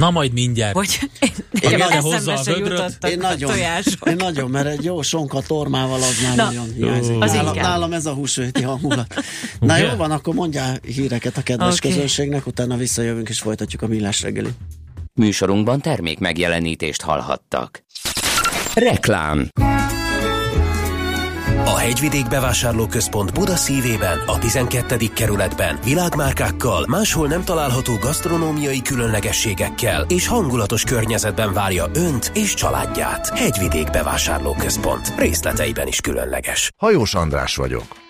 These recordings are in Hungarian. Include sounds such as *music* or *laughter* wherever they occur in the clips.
Na majd mindjárt. Hogy Én én nagyon hozza a vödröt. Én nagyon, tojások. én nagyon, mert egy jó sonka tormával az már Na, nagyon hiányzik. az Nálam, igen. nálam ez a húsvéti hangulat. Na jó van, akkor mondjál híreket a kedves okay. közönségnek, utána visszajövünk és folytatjuk a millás reggelit. Műsorunkban termék megjelenítést hallhattak. Reklám Hegyvidék Bevásárlóközpont Buda szívében, a 12. kerületben világmárkákkal, máshol nem található gasztronómiai különlegességekkel és hangulatos környezetben várja Önt és családját. Hegyvidék Bevásárlóközpont. Részleteiben is különleges. Hajós András vagyok.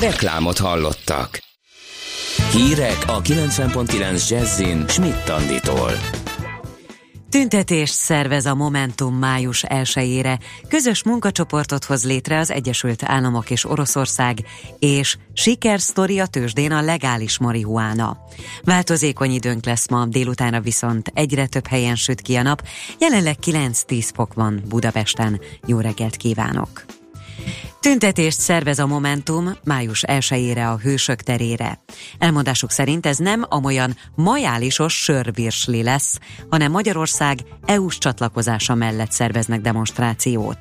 Reklámot hallottak. Hírek a 90.9 Jazzin Schmidt Anditól. Tüntetést szervez a Momentum május 1-ére. Közös munkacsoportot hoz létre az Egyesült Államok és Oroszország, és sikersztori a tőzsdén a legális marihuána. Változékony időnk lesz ma, délutánra viszont egyre több helyen süt ki a nap, jelenleg 9-10 fok van Budapesten. Jó reggelt kívánok! Tüntetést szervez a Momentum május 1-ére a Hősök terére. Elmondásuk szerint ez nem amolyan majálisos sörvirsli lesz, hanem Magyarország EU-s csatlakozása mellett szerveznek demonstrációt.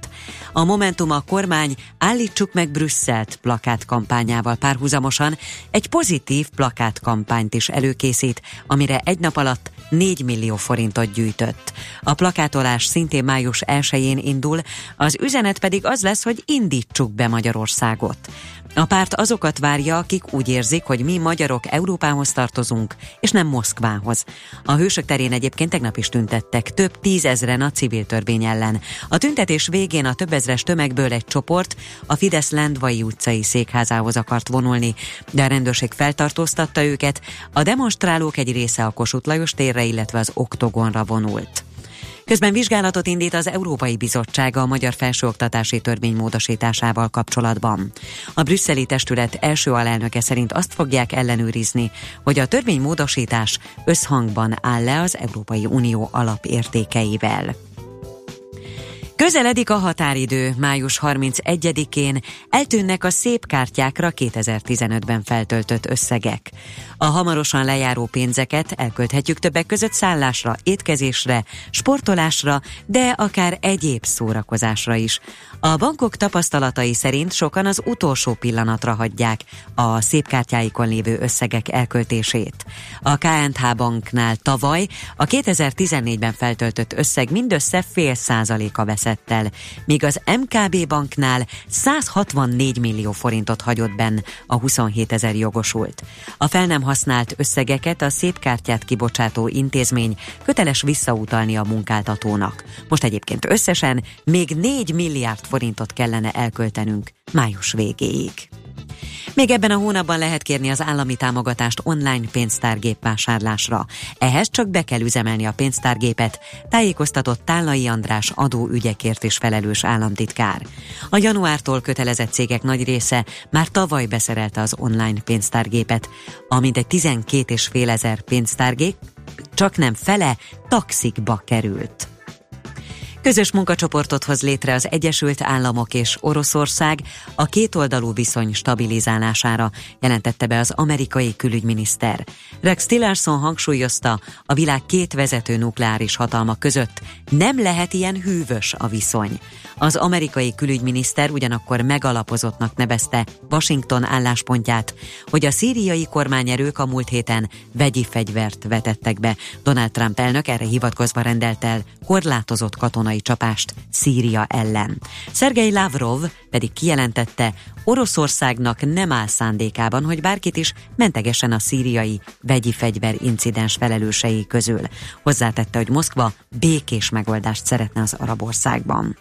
A Momentum a kormány Állítsuk meg Brüsszelt plakátkampányával párhuzamosan egy pozitív plakátkampányt is előkészít, amire egy nap alatt 4 millió forintot gyűjtött. A plakátolás szintén május 1-én indul, az üzenet pedig az lesz, hogy indítsuk be Magyarországot. A párt azokat várja, akik úgy érzik, hogy mi magyarok Európához tartozunk, és nem Moszkvához. A hősök terén egyébként tegnap is tüntettek, több tízezren a civil törvény ellen. A tüntetés végén a több ezres tömegből egy csoport a Fidesz Lendvai utcai székházához akart vonulni, de a rendőrség feltartóztatta őket, a demonstrálók egy része a Kossuth Lajos térre, illetve az Oktogonra vonult. Közben vizsgálatot indít az Európai Bizottság a magyar felsőoktatási törvény módosításával kapcsolatban. A brüsszeli testület első alelnöke szerint azt fogják ellenőrizni, hogy a törvénymódosítás összhangban áll-e az Európai Unió alapértékeivel. Közeledik a határidő, május 31-én eltűnnek a szép kártyákra 2015-ben feltöltött összegek. A hamarosan lejáró pénzeket elkölthetjük többek között szállásra, étkezésre, sportolásra, de akár egyéb szórakozásra is. A bankok tapasztalatai szerint sokan az utolsó pillanatra hagyják a szép kártyáikon lévő összegek elköltését. A KNH banknál tavaly a 2014-ben feltöltött összeg mindössze fél százaléka veszett el, míg az MKB banknál 164 millió forintot hagyott benn a 27 ezer jogosult. A fel nem használt összegeket a szép kártyát kibocsátó intézmény köteles visszautalni a munkáltatónak. Most egyébként összesen még 4 milliárd forintot kellene elköltenünk május végéig. Még ebben a hónapban lehet kérni az állami támogatást online pénztárgép vásárlásra. Ehhez csak be kell üzemelni a pénztárgépet, tájékoztatott Tállai András adóügyekért is felelős államtitkár. A januártól kötelezett cégek nagy része már tavaly beszerelte az online pénztárgépet, amint egy 12 és fél ezer pénztárgép csak nem fele taxikba került. Közös munkacsoportot hoz létre az Egyesült Államok és Oroszország a kétoldalú viszony stabilizálására, jelentette be az amerikai külügyminiszter. Rex Tillerson hangsúlyozta, a világ két vezető nukleáris hatalma között nem lehet ilyen hűvös a viszony. Az amerikai külügyminiszter ugyanakkor megalapozottnak nevezte Washington álláspontját, hogy a szíriai kormányerők a múlt héten vegyi fegyvert vetettek be. Donald Trump elnök erre hivatkozva rendelt el korlátozott katonai csapást Szíria ellen. Szergei Lavrov pedig kijelentette, Oroszországnak nem áll szándékában, hogy bárkit is mentegesen a szíriai vegyi fegyver incidens felelősei közül. Hozzátette, hogy Moszkva békés megoldást szeretne az arab országban.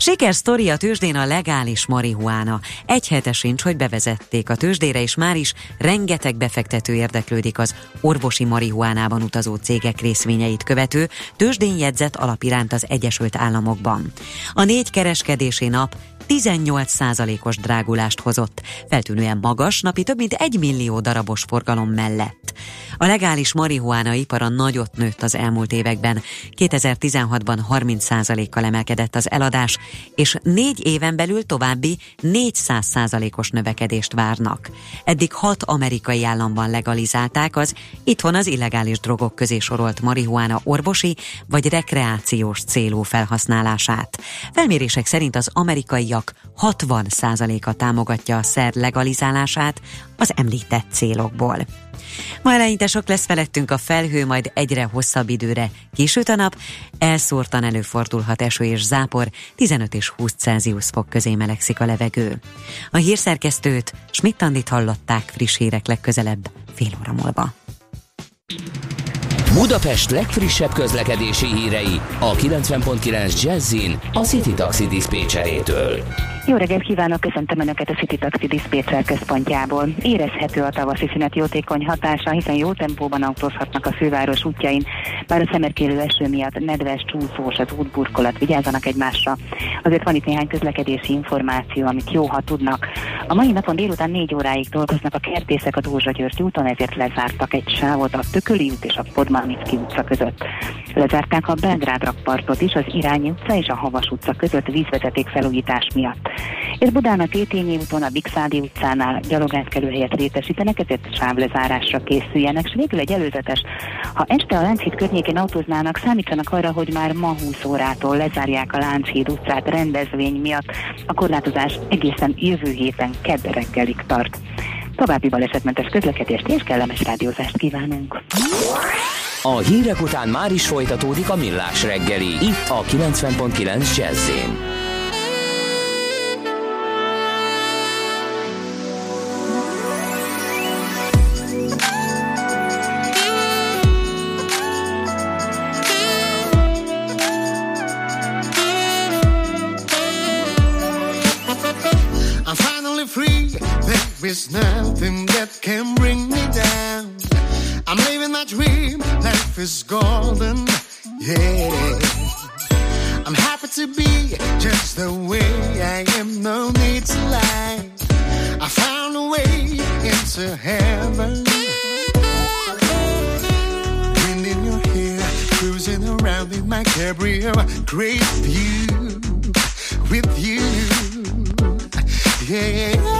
Sikersztori a tőzsdén a legális marihuána. Egy hete sincs, hogy bevezették a tőzsdére, és már is rengeteg befektető érdeklődik az orvosi marihuánában utazó cégek részvényeit követő tőzsdén jegyzett alapiránt az Egyesült Államokban. A négy kereskedési nap 18%-os drágulást hozott, feltűnően magas, napi több mint egy millió darabos forgalom mellett. A legális marihuána ipara nagyot nőtt az elmúlt években. 2016-ban 30%-kal emelkedett az eladás, és négy éven belül további 400%-os növekedést várnak. Eddig hat amerikai államban legalizálták az itthon az illegális drogok közé sorolt marihuána orvosi vagy rekreációs célú felhasználását. Felmérések szerint az amerikaiak 60%-a támogatja a szer legalizálását az említett célokból. Ma eleinte sok lesz felettünk a felhő, majd egyre hosszabb időre kisüt a nap, elszórtan előfordulhat eső és zápor, 15 és 20 Celsius fok közé melegszik a levegő. A hírszerkesztőt Schmidt-Andit hallották friss hírek legközelebb fél óra múlva. Budapest legfrissebb közlekedési hírei a 90.9 Jazzin a City Taxi Dispécsejétől. Jó reggelt kívánok, köszöntöm Önöket a City Taxi Dispatcher központjából. Érezhető a tavaszi szünet jótékony hatása, hiszen jó tempóban autózhatnak a főváros útjain, bár a szemerkélő eső miatt nedves, csúszós az útburkolat, vigyázzanak egymásra. Azért van itt néhány közlekedési információ, amit jó, ha tudnak. A mai napon délután 4 óráig dolgoznak a kertészek a Dózsa György úton, ezért lezártak egy sávot a Tököli út és a Podmanicki utca között. Lezárták a Belgrád rakpartot is, az Irányi utca és a Havas utca között vízvezeték felújítás miatt. És Budán a Tétényi úton, a Bixádi utcánál gyalogátkelőhelyet létesítenek, ezért sávlezárásra készüljenek, és végül egy előzetes. Ha este a Lánchíd környékén autóznának, számítsanak arra, hogy már ma 20 órától lezárják a Lánchíd utcát rendezvény miatt. A korlátozás egészen jövő héten kedd tart. További balesetmentes közlekedést és kellemes rádiózást kívánunk! A hírek után már is folytatódik a millás reggeli, itt a 90.9 jazz I'm finally free. There is nothing that can bring me down. I'm living my dream. Life is golden. Yeah. I'm happy to be just the way I am. No need to lie. I found a way into heaven. Wind in your hair, cruising around in my cabrio. Great view with you. Yeah.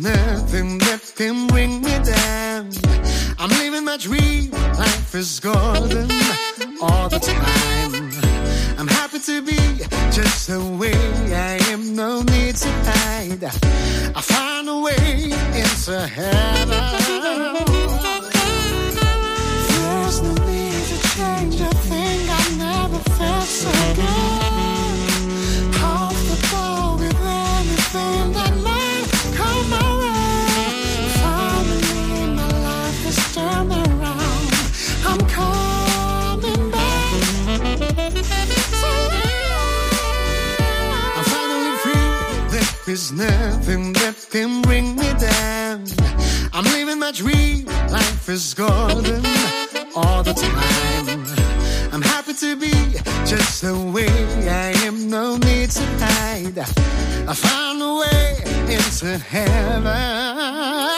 Nothing that can bring me down. I'm living my dream. Life is golden all the time. I'm happy to be just the way I am. No need to hide. I found a way into heaven. There's no need to change a thing. I never felt so good. There is nothing that can bring me down. I'm living my dream. Life is golden all the time. I'm happy to be just the way I am. No need to hide. I found a way into heaven.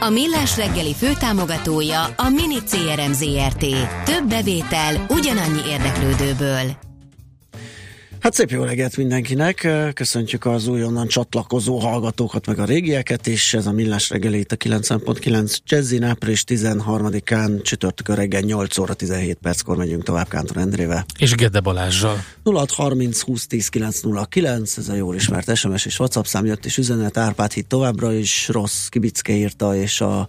A Millás reggeli főtámogatója a Mini CRM Zrt. Több bevétel ugyanannyi érdeklődőből. Hát szép jó reggelt mindenkinek, köszöntjük az újonnan csatlakozó hallgatókat, meg a régieket, és ez a Millás reggeli itt a 90.9 Jazzin április 13-án csütörtökön reggel 8 óra 17 perckor megyünk tovább Kántor Endrével. És Gede Balázsjal. 0630 20 10 909, ez a jól ismert SMS és WhatsApp szám jött, és üzenet Árpád hit továbbra is rossz, Kibicke írta, és a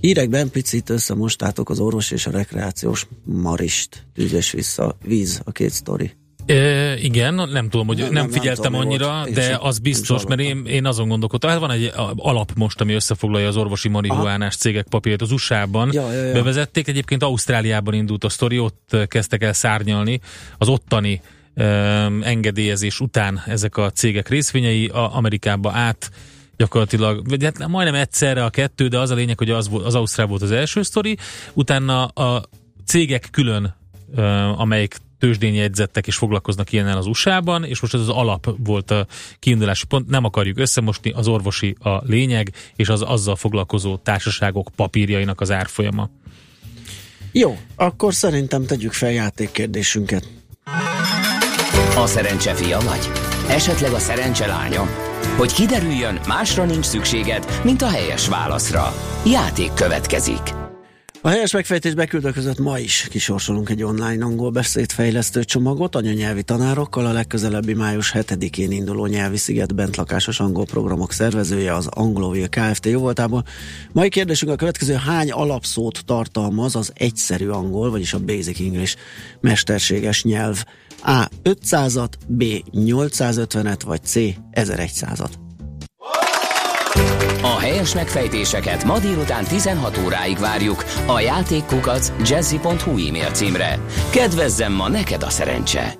Hírekben picit összemostátok az orvos és a rekreációs marist, tűzes vissza, víz a két sztori. E, igen, nem tudom, hogy nem, nem, nem figyeltem nem tudom, annyira, volt. de az biztos, mert én, én azon gondolkodtam, hát van egy alap most, ami összefoglalja az orvosi marihuánás cégek papírt. Az USA-ban ja, ja, ja. bevezették, egyébként Ausztráliában indult a sztori, ott kezdtek el szárnyalni az ottani um, engedélyezés után ezek a cégek részvényei, a Amerikába át gyakorlatilag, vagy hát majdnem egyszerre a kettő, de az a lényeg, hogy az, az Ausztrál volt az első sztori, utána a cégek külön, amelyik tőzsdén jegyzettek és foglalkoznak ilyennel az USA-ban, és most ez az alap volt a kiindulási pont, nem akarjuk összemosni, az orvosi a lényeg, és az azzal foglalkozó társaságok papírjainak az árfolyama. Jó, akkor szerintem tegyük fel játékkérdésünket. A szerencse fia vagy? Esetleg a szerencse lánya? Hogy kiderüljön, másra nincs szükséged, mint a helyes válaszra. Játék következik. A helyes megfejtés beküldő között ma is kisorsolunk egy online angol beszédfejlesztő csomagot anyanyelvi tanárokkal. A legközelebbi május 7-én induló nyelvi sziget bentlakásos angol programok szervezője az Anglovil Kft. jóvoltából. Mai kérdésünk a következő, hány alapszót tartalmaz az egyszerű angol, vagyis a Basic English mesterséges nyelv? A. 500-at, B. 850-et, vagy C. 1100-at. A helyes megfejtéseket ma délután 16 óráig várjuk a játékkukac jazzy.hu e-mail címre. Kedvezzem ma neked a szerencse!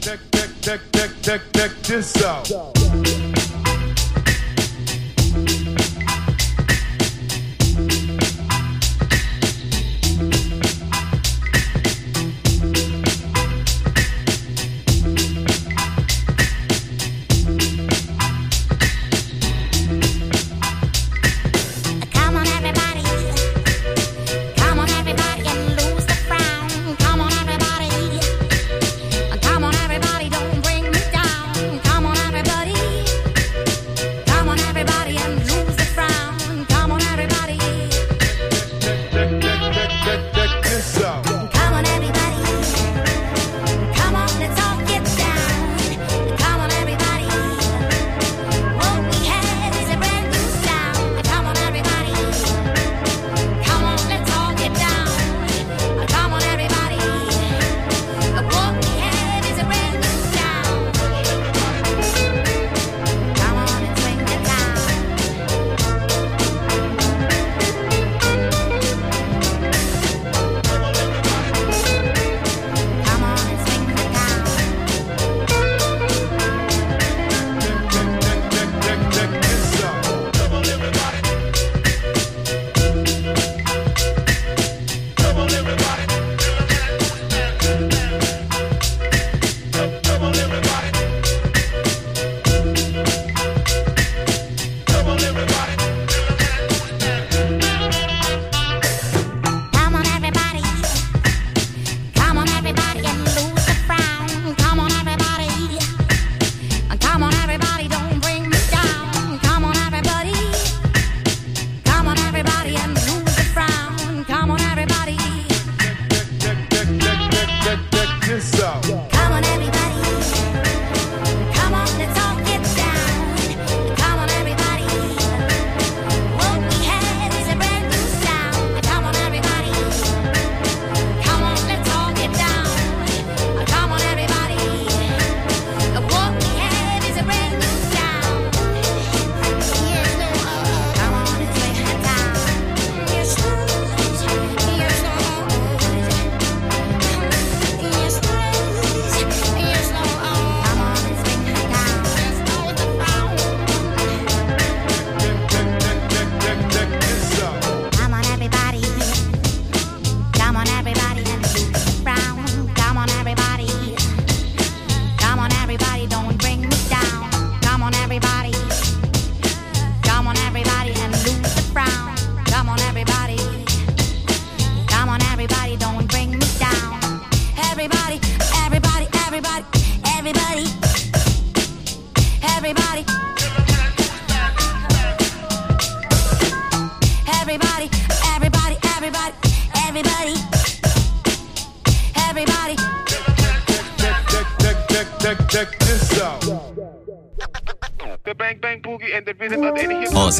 Check, check, check, Everybody.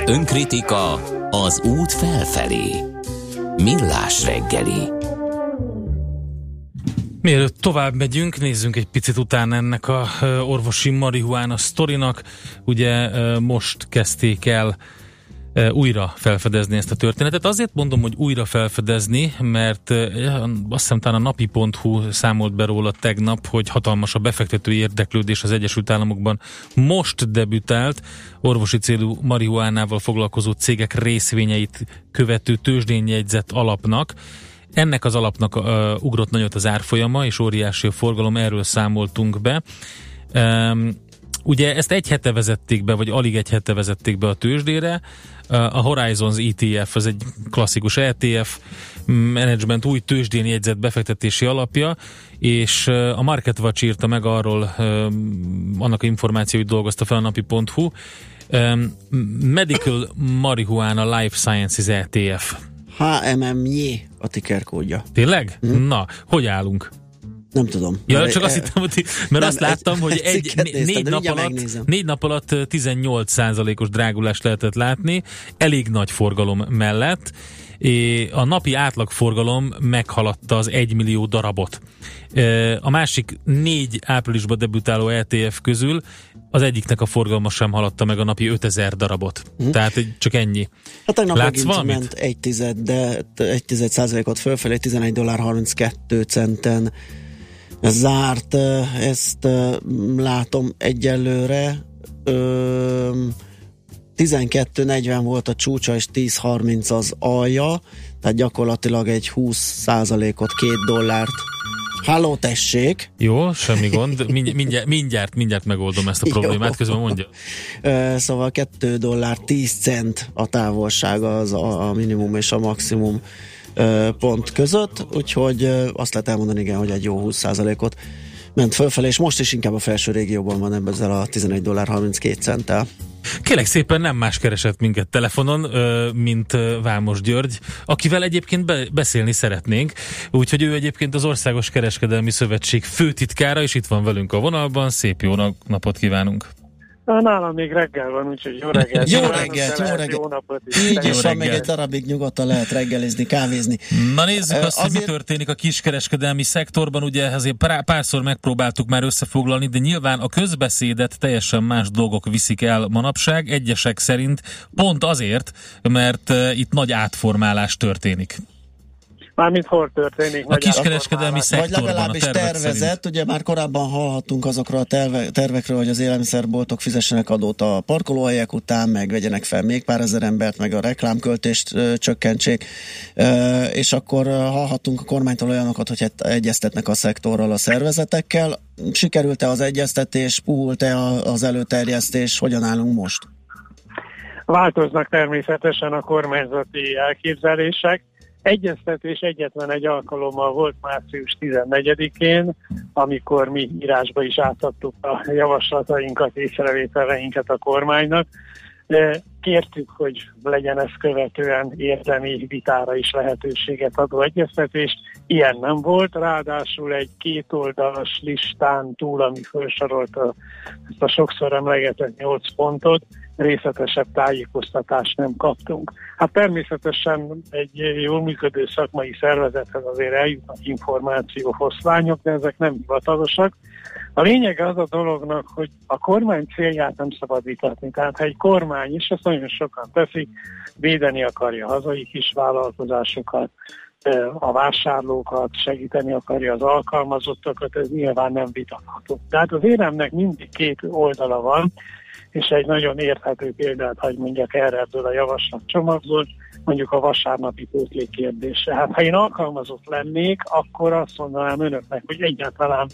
Önkritika az út felfelé. Millás reggeli. Mielőtt tovább megyünk, nézzünk egy picit utána ennek a orvosi marihuána sztorinak. Ugye most kezdték el újra felfedezni ezt a történetet. Azért mondom, hogy újra felfedezni, mert azt hiszem talán a napi.hu számolt be róla tegnap, hogy hatalmas a befektetői érdeklődés az Egyesült Államokban. Most debütált orvosi célú marihuánával foglalkozó cégek részvényeit követő tőzsdén jegyzett alapnak. Ennek az alapnak uh, ugrott nagyot az árfolyama, és óriási a forgalom, erről számoltunk be. Um, Ugye ezt egy hete vezették be, vagy alig egy hete vezették be a tőzsdére. A Horizons ETF, az egy klasszikus ETF, management új tőzsdén jegyzett befektetési alapja, és a Market Watch írta meg arról, annak információit dolgozta fel a napi.hu, Medical Marihuana Life Sciences ETF. HMMJ a ticker kódja. Tényleg? Mm. Na, hogy állunk? Nem tudom. Ja, mert, csak azt hittem, hogy, mert nem, azt láttam, hogy *laughs* egy, néztem, négy, nap alatt, négy nap alatt 18 százalékos drágulást lehetett látni, elég nagy forgalom mellett. A napi átlagforgalom meghaladta az 1 millió darabot. A másik négy áprilisban debütáló ETF közül az egyiknek a forgalma sem haladta meg a napi 5000 darabot. Mm. Tehát csak ennyi. Hát tegnap Látsz valamit? ment egy tized, de egy tized százalékot fölfelé, 11 dollár 32 centen zárt, ezt látom egyelőre. 12.40 volt a csúcsa, és 10.30 az alja, tehát gyakorlatilag egy 20 százalékot, két dollárt Halló, tessék! Jó, semmi gond. Mindjárt, mindjárt, mindjárt megoldom ezt a *laughs* problémát, közben mondja. Szóval 2 dollár 10 cent a távolsága az a minimum és a maximum pont között, úgyhogy azt lehet elmondani, igen, hogy egy jó 20%-ot ment fölfelé, és most is inkább a felső régióban van ezzel a 11 dollár 32 centtel. Kérlek szépen nem más keresett minket telefonon, mint Vámos György, akivel egyébként beszélni szeretnénk, úgyhogy ő egyébként az Országos Kereskedelmi Szövetség főtitkára, és itt van velünk a vonalban. Szép jó napot kívánunk! Nálam még reggel van, úgyhogy jó reggelt. jó reggelt, jó reggelt. Jó napot is. Így is van, még egy darabig nyugodtan lehet reggelizni, kávézni. Na nézzük azt, azért... hogy mi történik a kiskereskedelmi szektorban. Ugye azért párszor megpróbáltuk már összefoglalni, de nyilván a közbeszédet teljesen más dolgok viszik el manapság. Egyesek szerint pont azért, mert itt nagy átformálás történik. Mármint hol történik. A kiskereskedelmi szektorban Vagy legalábbis a tervezett, szerint. ugye már korábban hallhattunk azokról a terve, tervekről, hogy az élelmiszerboltok fizessenek adót a parkolóhelyek után, meg vegyenek fel még pár ezer embert, meg a reklámköltést ö, csökkentsék, ö, és akkor hallhattunk a kormánytól olyanokat, hogy hát egyeztetnek a szektorral, a szervezetekkel. Sikerült-e az egyeztetés, puhult-e az előterjesztés, hogyan állunk most? Változnak természetesen a kormányzati elképzelések Egyeztetés egyetlen egy alkalommal volt március 14-én, amikor mi írásba is átadtuk a javaslatainkat, észrevételeinket a kormánynak. Kértük, hogy legyen ezt követően érdemi vitára is lehetőséget adó egyeztetést. Ilyen nem volt, ráadásul egy kétoldalas listán túl, ami felsorolta ezt a sokszor emlegetett nyolc pontot, részletesebb tájékoztatást nem kaptunk. Hát természetesen egy jól működő szakmai szervezethez azért eljutnak információ foszlányok, de ezek nem hivatalosak. A lényeg az a dolognak, hogy a kormány célját nem szabad vitatni. Tehát ha egy kormány, és ezt nagyon sokan teszik, védeni akarja hazai kis vállalkozásokat, a vásárlókat, segíteni akarja az alkalmazottakat, ez nyilván nem vitatható. Tehát az éremnek mindig két oldala van, és egy nagyon érthető példát hagy mondjak erre ebből a javaslat csomagból, mondjuk a vasárnapi pótlék kérdése. Hát ha én alkalmazott lennék, akkor azt mondanám önöknek, hogy egyáltalán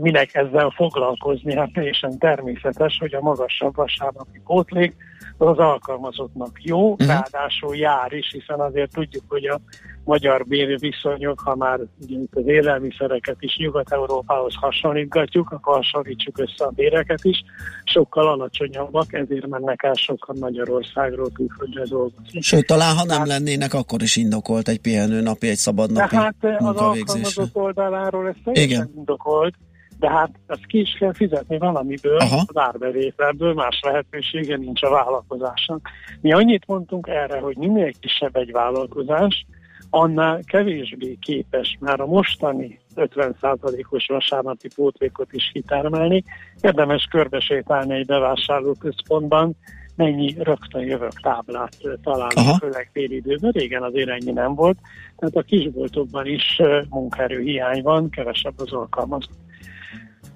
minek ezzel foglalkozni, hát teljesen természetes, hogy a magasabb vasárnapi pótlék az alkalmazottnak jó, uh-huh. ráadásul jár is, hiszen azért tudjuk, hogy a magyar viszonyok, ha már ugye az élelmiszereket is Nyugat-Európához hasonlítgatjuk, akkor hasonlítsuk össze a béreket is, sokkal alacsonyabbak, ezért mennek el sokan Magyarországról külföldre dolgozni. Sőt, talán ha nem lennének, akkor is indokolt egy pihenő napi, egy szabad napi Tehát az alkalmazott oldaláról ez teljesen indokolt, de hát ezt ki is kell fizetni valamiből, Aha. az árbevételből, más lehetősége nincs a vállalkozásnak. Mi annyit mondtunk erre, hogy minél kisebb egy vállalkozás, annál kevésbé képes már a mostani 50%-os vasárnapi pótlékot is kitermelni. Érdemes körbesétálni egy bevásárlóközpontban, mennyi rögtön jövök táblát találni, főleg időben. Régen azért ennyi nem volt. Tehát a kisboltokban is munkaerő van, kevesebb az alkalmazott.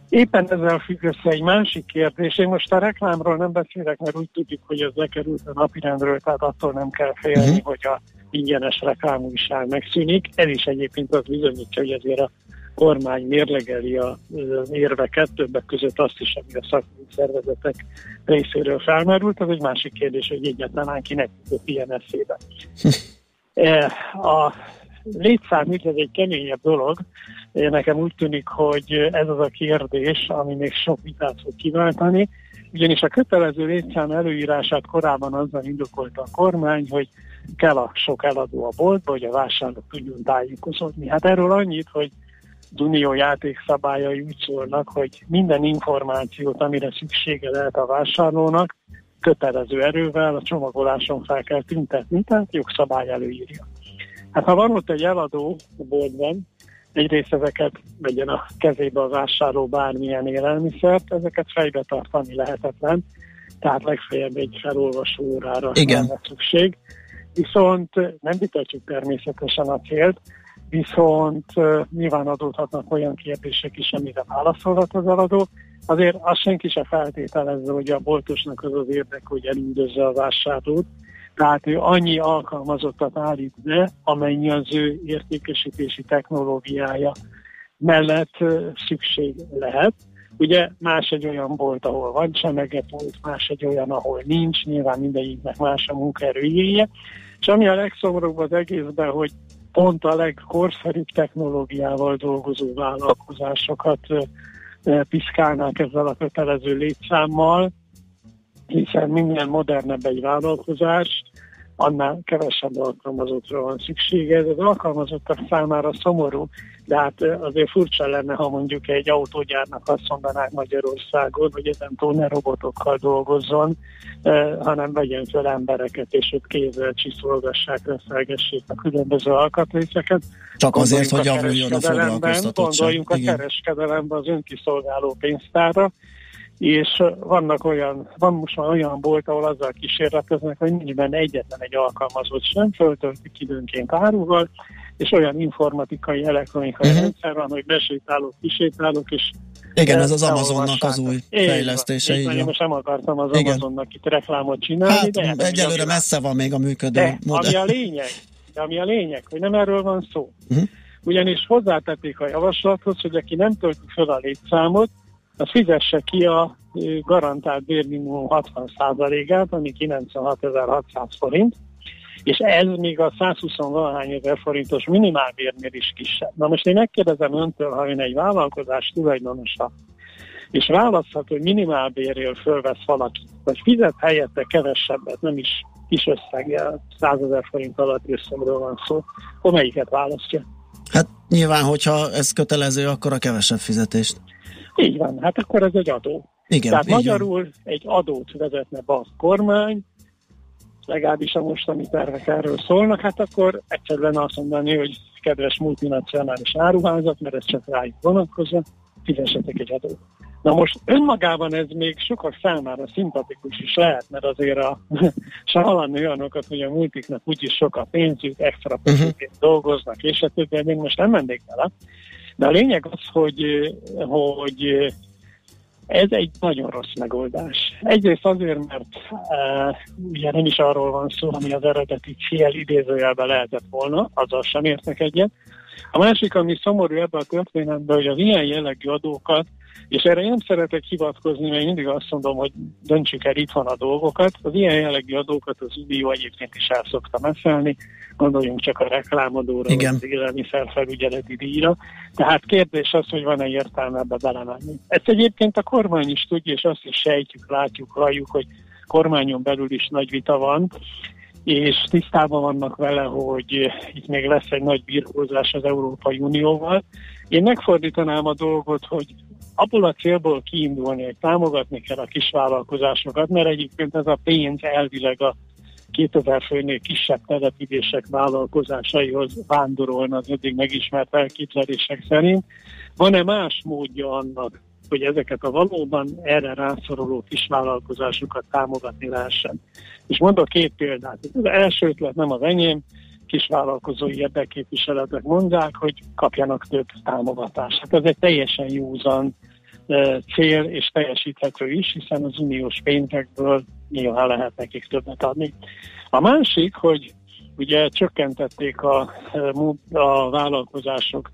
Éppen ezzel függ össze egy másik kérdés. Én most a reklámról nem beszélek, mert úgy tudjuk, hogy ez lekerült a napirendről, tehát attól nem kell félni, uh-huh. hogy a ingyenes reklámújság megszűnik. Ez is egyébként az bizonyítja, hogy ezért a kormány mérlegeli a érveket, többek között azt is, ami a szakmai szervezetek részéről felmerült. Az egy másik kérdés, hogy egyáltalán kinek jutott ilyen eszébe. *laughs* E, a létszám ez egy keményebb dolog. Nekem úgy tűnik, hogy ez az a kérdés, ami még sok vitát fog kiváltani, ugyanis a kötelező létszám előírását korábban azzal indokolta a kormány, hogy kell a sok eladó a boltba, hogy a vásárlók tudjon tájékozódni. Hát erről annyit, hogy Unió játékszabályai úgy szólnak, hogy minden információt, amire szüksége lehet a vásárlónak, kötelező erővel a csomagoláson fel kell tüntetni, tehát jogszabály előírja. Hát ha van ott egy eladó a boltban, egyrészt ezeket vegyen a kezébe a vásárló bármilyen élelmiszert, ezeket fejbe tartani lehetetlen, tehát legfeljebb egy felolvasó órára Igen. lenne szükség. Viszont nem vitatjuk természetesen a célt, viszont uh, nyilván adódhatnak olyan kérdések is, amire válaszolhat az eladó. Azért azt senki se feltételezze, hogy a boltosnak az az érdek, hogy elüldözze a vásárlót, tehát ő annyi alkalmazottat állít be, amennyi az ő értékesítési technológiája mellett szükség lehet. Ugye más egy olyan bolt, ahol van csemegetbolt, más egy olyan, ahol nincs, nyilván mindegyiknek más a munkaerő igénye. És ami a legszomorúbb az egészben, hogy pont a legkorszerűbb technológiával dolgozó vállalkozásokat piszkálnák ezzel a kötelező létszámmal, hiszen minél modernebb egy vállalkozás, annál kevesebb alkalmazottra van szüksége. Ez az alkalmazottak számára szomorú, de hát azért furcsa lenne, ha mondjuk egy autógyárnak azt mondanák Magyarországon, hogy ezen túl ne robotokkal dolgozzon, hanem vegyen fel embereket, és őt kézzel csiszolgassák, reszelgessék a különböző alkatrészeket. Csak azért, hogy javuljon a foglalkoztatottság. Gondoljunk a kereskedelemben az önkiszolgáló pénztára, és vannak olyan, van most már olyan bolt, ahol azzal kísérleteznek, hogy nincs benne egyetlen egy alkalmazott sem, föltöltik időnként áruval, és olyan informatikai, elektronikai uh-huh. rendszer van, hogy besétálok, kisétálok, és igen, ez az Amazonnak az új fejlesztése. Így, így most nem akartam az Igen. Amazonnak itt reklámot csinálni. Hát, de hát egyelőre messze van még a működő de, modell. Ami a lényeg, de ami a lényeg, hogy nem erről van szó. Uh-huh. Ugyanis hozzátették a javaslathoz, hogy aki nem tölti fel a létszámot, az fizesse ki a garantált bérminimum 60%-át, ami 96.600 forint, és ez még a 120 valahány ezer forintos minimálbérnél is kisebb. Na most én megkérdezem öntől, ha ön egy vállalkozás tulajdonosa, és választhat, hogy minimálbérről fölvesz valaki, vagy fizet helyette kevesebbet, nem is kis összeggel, 100 ezer forint alatt összegről van szó, akkor melyiket választja? Hát nyilván, hogyha ez kötelező, akkor a kevesebb fizetést. Így van, hát akkor ez egy adó. Igen, Tehát magyarul van. egy adót vezetne be a kormány, legalábbis a mostani tervek erről szólnak, hát akkor egyszerűen azt mondani, hogy kedves multinacionális áruházat, mert ez csak rájuk vonatkozza, fizessetek egy adót. Na most önmagában ez még sokak számára szimpatikus is lehet, mert azért a, *laughs* se hallani olyanokat, hogy a multiknak úgyis sok a pénzük, extra mhm. pénzükért uh-huh. dolgoznak, és a többi, én most nem mennék vele. De a lényeg az, hogy, hogy ez egy nagyon rossz megoldás. Egyrészt azért, mert uh, ugye nem is arról van szó, ami az eredeti cél idézőjelben lehetett volna, azzal sem értek egyet. A másik, ami szomorú ebben a történetben, hogy az ilyen jellegű adókat és erre nem szeretek hivatkozni, mert mindig azt mondom, hogy döntsük el itt van a dolgokat. Az ilyen jellegű adókat az Unió egyébként is el szokta meszelni. Gondoljunk csak a reklámadóra, Igen. az élelmiszerfelügyeleti díjra. Tehát kérdés az, hogy van-e értelme ebbe belemenni. Ezt egyébként a kormány is tudja, és azt is sejtjük, látjuk, halljuk, hogy kormányon belül is nagy vita van, és tisztában vannak vele, hogy itt még lesz egy nagy birkózás az Európai Unióval. Én megfordítanám a dolgot, hogy abból a célból kiindulni, hogy támogatni kell a kisvállalkozásokat, mert egyébként ez a pénz elvileg a 2000 főnél kisebb települések vállalkozásaihoz vándorolna az eddig megismert elképzelések szerint. Van-e más módja annak, hogy ezeket a valóban erre rászoruló kisvállalkozásokat támogatni lehessen? És mondok két példát. Az első ötlet nem az enyém, kisvállalkozói érdekképviseletek mondják, hogy kapjanak több támogatást. Hát ez egy teljesen józan cél, és teljesíthető is, hiszen az uniós pénzekből nyilván lehet nekik többet adni. A másik, hogy ugye csökkentették a, a vállalkozások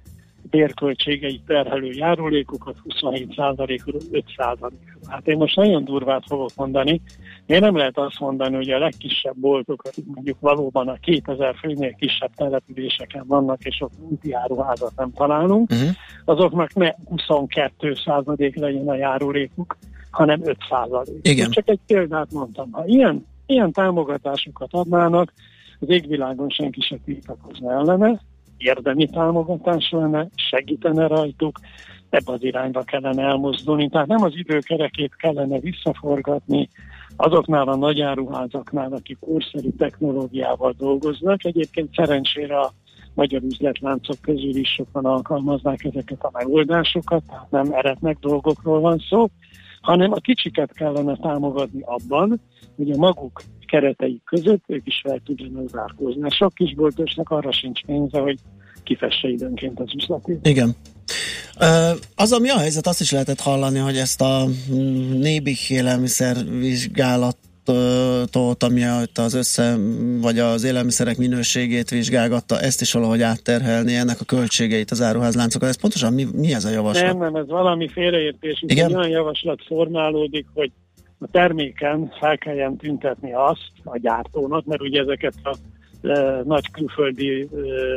bérköltségeit terhelő járulékokat 27%-ról 5%-ra. Hát én most nagyon durvát fogok mondani, Miért nem lehet azt mondani, hogy a legkisebb boltok, mondjuk valóban a 2000 főnél kisebb településeken vannak, és ott multiáruházat nem találunk, uh-huh. azoknak ne 22 százalék legyen a járulékuk, hanem 5 százalék. Igen. Csak egy példát mondtam. Ha ilyen, ilyen támogatásokat adnának, az égvilágon senki se tiltakozna ellene, érdemi támogatás lenne, segítene rajtuk, ebbe az irányba kellene elmozdulni. Tehát nem az időkerekét kellene visszaforgatni, azoknál a nagyáruházaknál, akik korszerű technológiával dolgoznak. Egyébként szerencsére a magyar üzletláncok közül is sokan alkalmaznák ezeket a megoldásokat, tehát nem eretnek dolgokról van szó, hanem a kicsiket kellene támogatni abban, hogy a maguk keretei között ők is fel tudjanak zárkózni. Sok kisboltosnak arra sincs pénze, hogy kifesse időnként az üzletét. Igen. Az, ami a helyzet, azt is lehetett hallani, hogy ezt a mm, nébik élelmiszer vizsgálat ami az össze, vagy az élelmiszerek minőségét vizsgálgatta, ezt is valahogy átterhelni, ennek a költségeit az áruházláncokat. Ez pontosan mi, mi ez a javaslat? Nem, nem, ez valami félreértés. Igen? Egy olyan javaslat formálódik, hogy a terméken fel kelljen tüntetni azt a gyártónak, mert ugye ezeket a e, nagy külföldi e,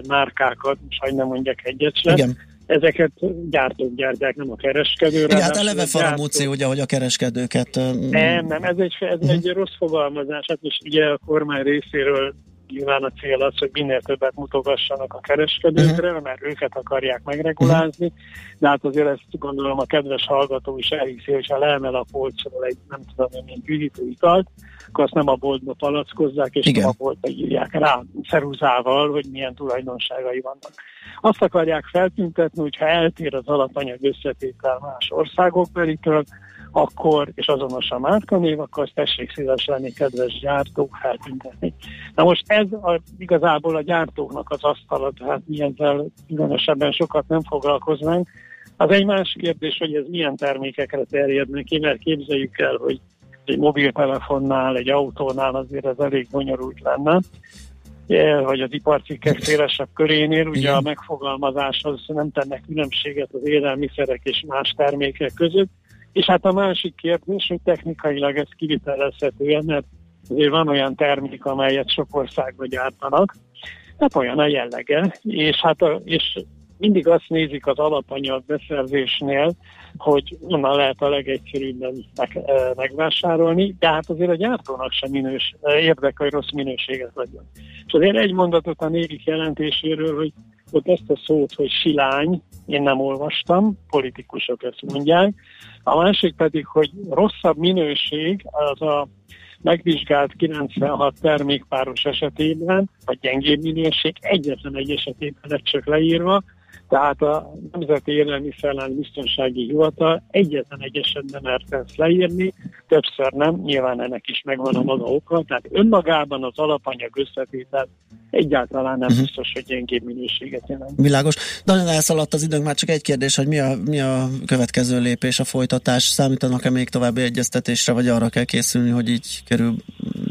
márkákat, most nem mondjak egyet sem, Igen ezeket gyártók gyártják, nem a kereskedő. Igen, hát eleve faramúci, ugye, hogy a kereskedőket... Nem, nem, ez egy, ez uh-huh. egy rossz fogalmazás, hát és ugye a kormány részéről nyilván a cél az, hogy minél többet mutogassanak a kereskedőkre, uh-huh. mert őket akarják megregulázni, uh-huh. de hát azért ezt gondolom a kedves hallgató is elhiszi, hogy ha leemel a polcról egy, nem tudom, milyen üdítő italt, akkor azt nem a boltba palackozzák, és Igen. nem a boltba írják rá szeruzával, hogy milyen tulajdonságai vannak. Azt akarják feltüntetni, hogyha eltér az alapanyag összetétel más országok belitől, akkor, és azonos a márkanév, akkor tessék szíves lenni, kedves gyártók, feltüntetni. Na most ez a, igazából a gyártóknak az asztala, tehát mi ezzel különösebben sokat nem foglalkoznánk. Az egy más kérdés, hogy ez milyen termékekre terjednek ki, mert képzeljük el, hogy egy mobiltelefonnál, egy autónál azért ez elég bonyolult lenne, vagy az iparcikkek szélesebb körénél, ugye a megfogalmazás az nem tenne különbséget az élelmiszerek és más termékek között, és hát a másik kérdés, hogy technikailag ez kivitelezhető, mert azért van olyan termék, amelyet sok országban gyártanak, hát olyan a jellege, és hát a, és mindig azt nézik az alapanyag beszerzésnél, hogy onnan lehet a legegyszerűbben meg, e, megvásárolni, de hát azért a gyártónak sem minős, érdekel, hogy rossz minőséget adjon. És azért egy mondatot a négik jelentéséről, hogy ott ezt a szót, hogy silány, én nem olvastam, politikusok ezt mondják. A másik pedig, hogy rosszabb minőség az a megvizsgált 96 termékpáros esetében, vagy gyengébb minőség egyetlen egy esetében lett csak leírva, tehát a Nemzeti Élelmiszerlánc Biztonsági Hivatal egyetlen egy esetben mert ezt leírni, többször nem, nyilván ennek is megvan a maga oka, tehát önmagában az alapanyag összetétel egyáltalán nem uh-huh. biztos, hogy gyengébb minőséget jelent. Világos. Nagyon elszaladt az időnk, már csak egy kérdés, hogy mi a, mi a következő lépés, a folytatás? Számítanak-e még további egyeztetésre, vagy arra kell készülni, hogy így kerül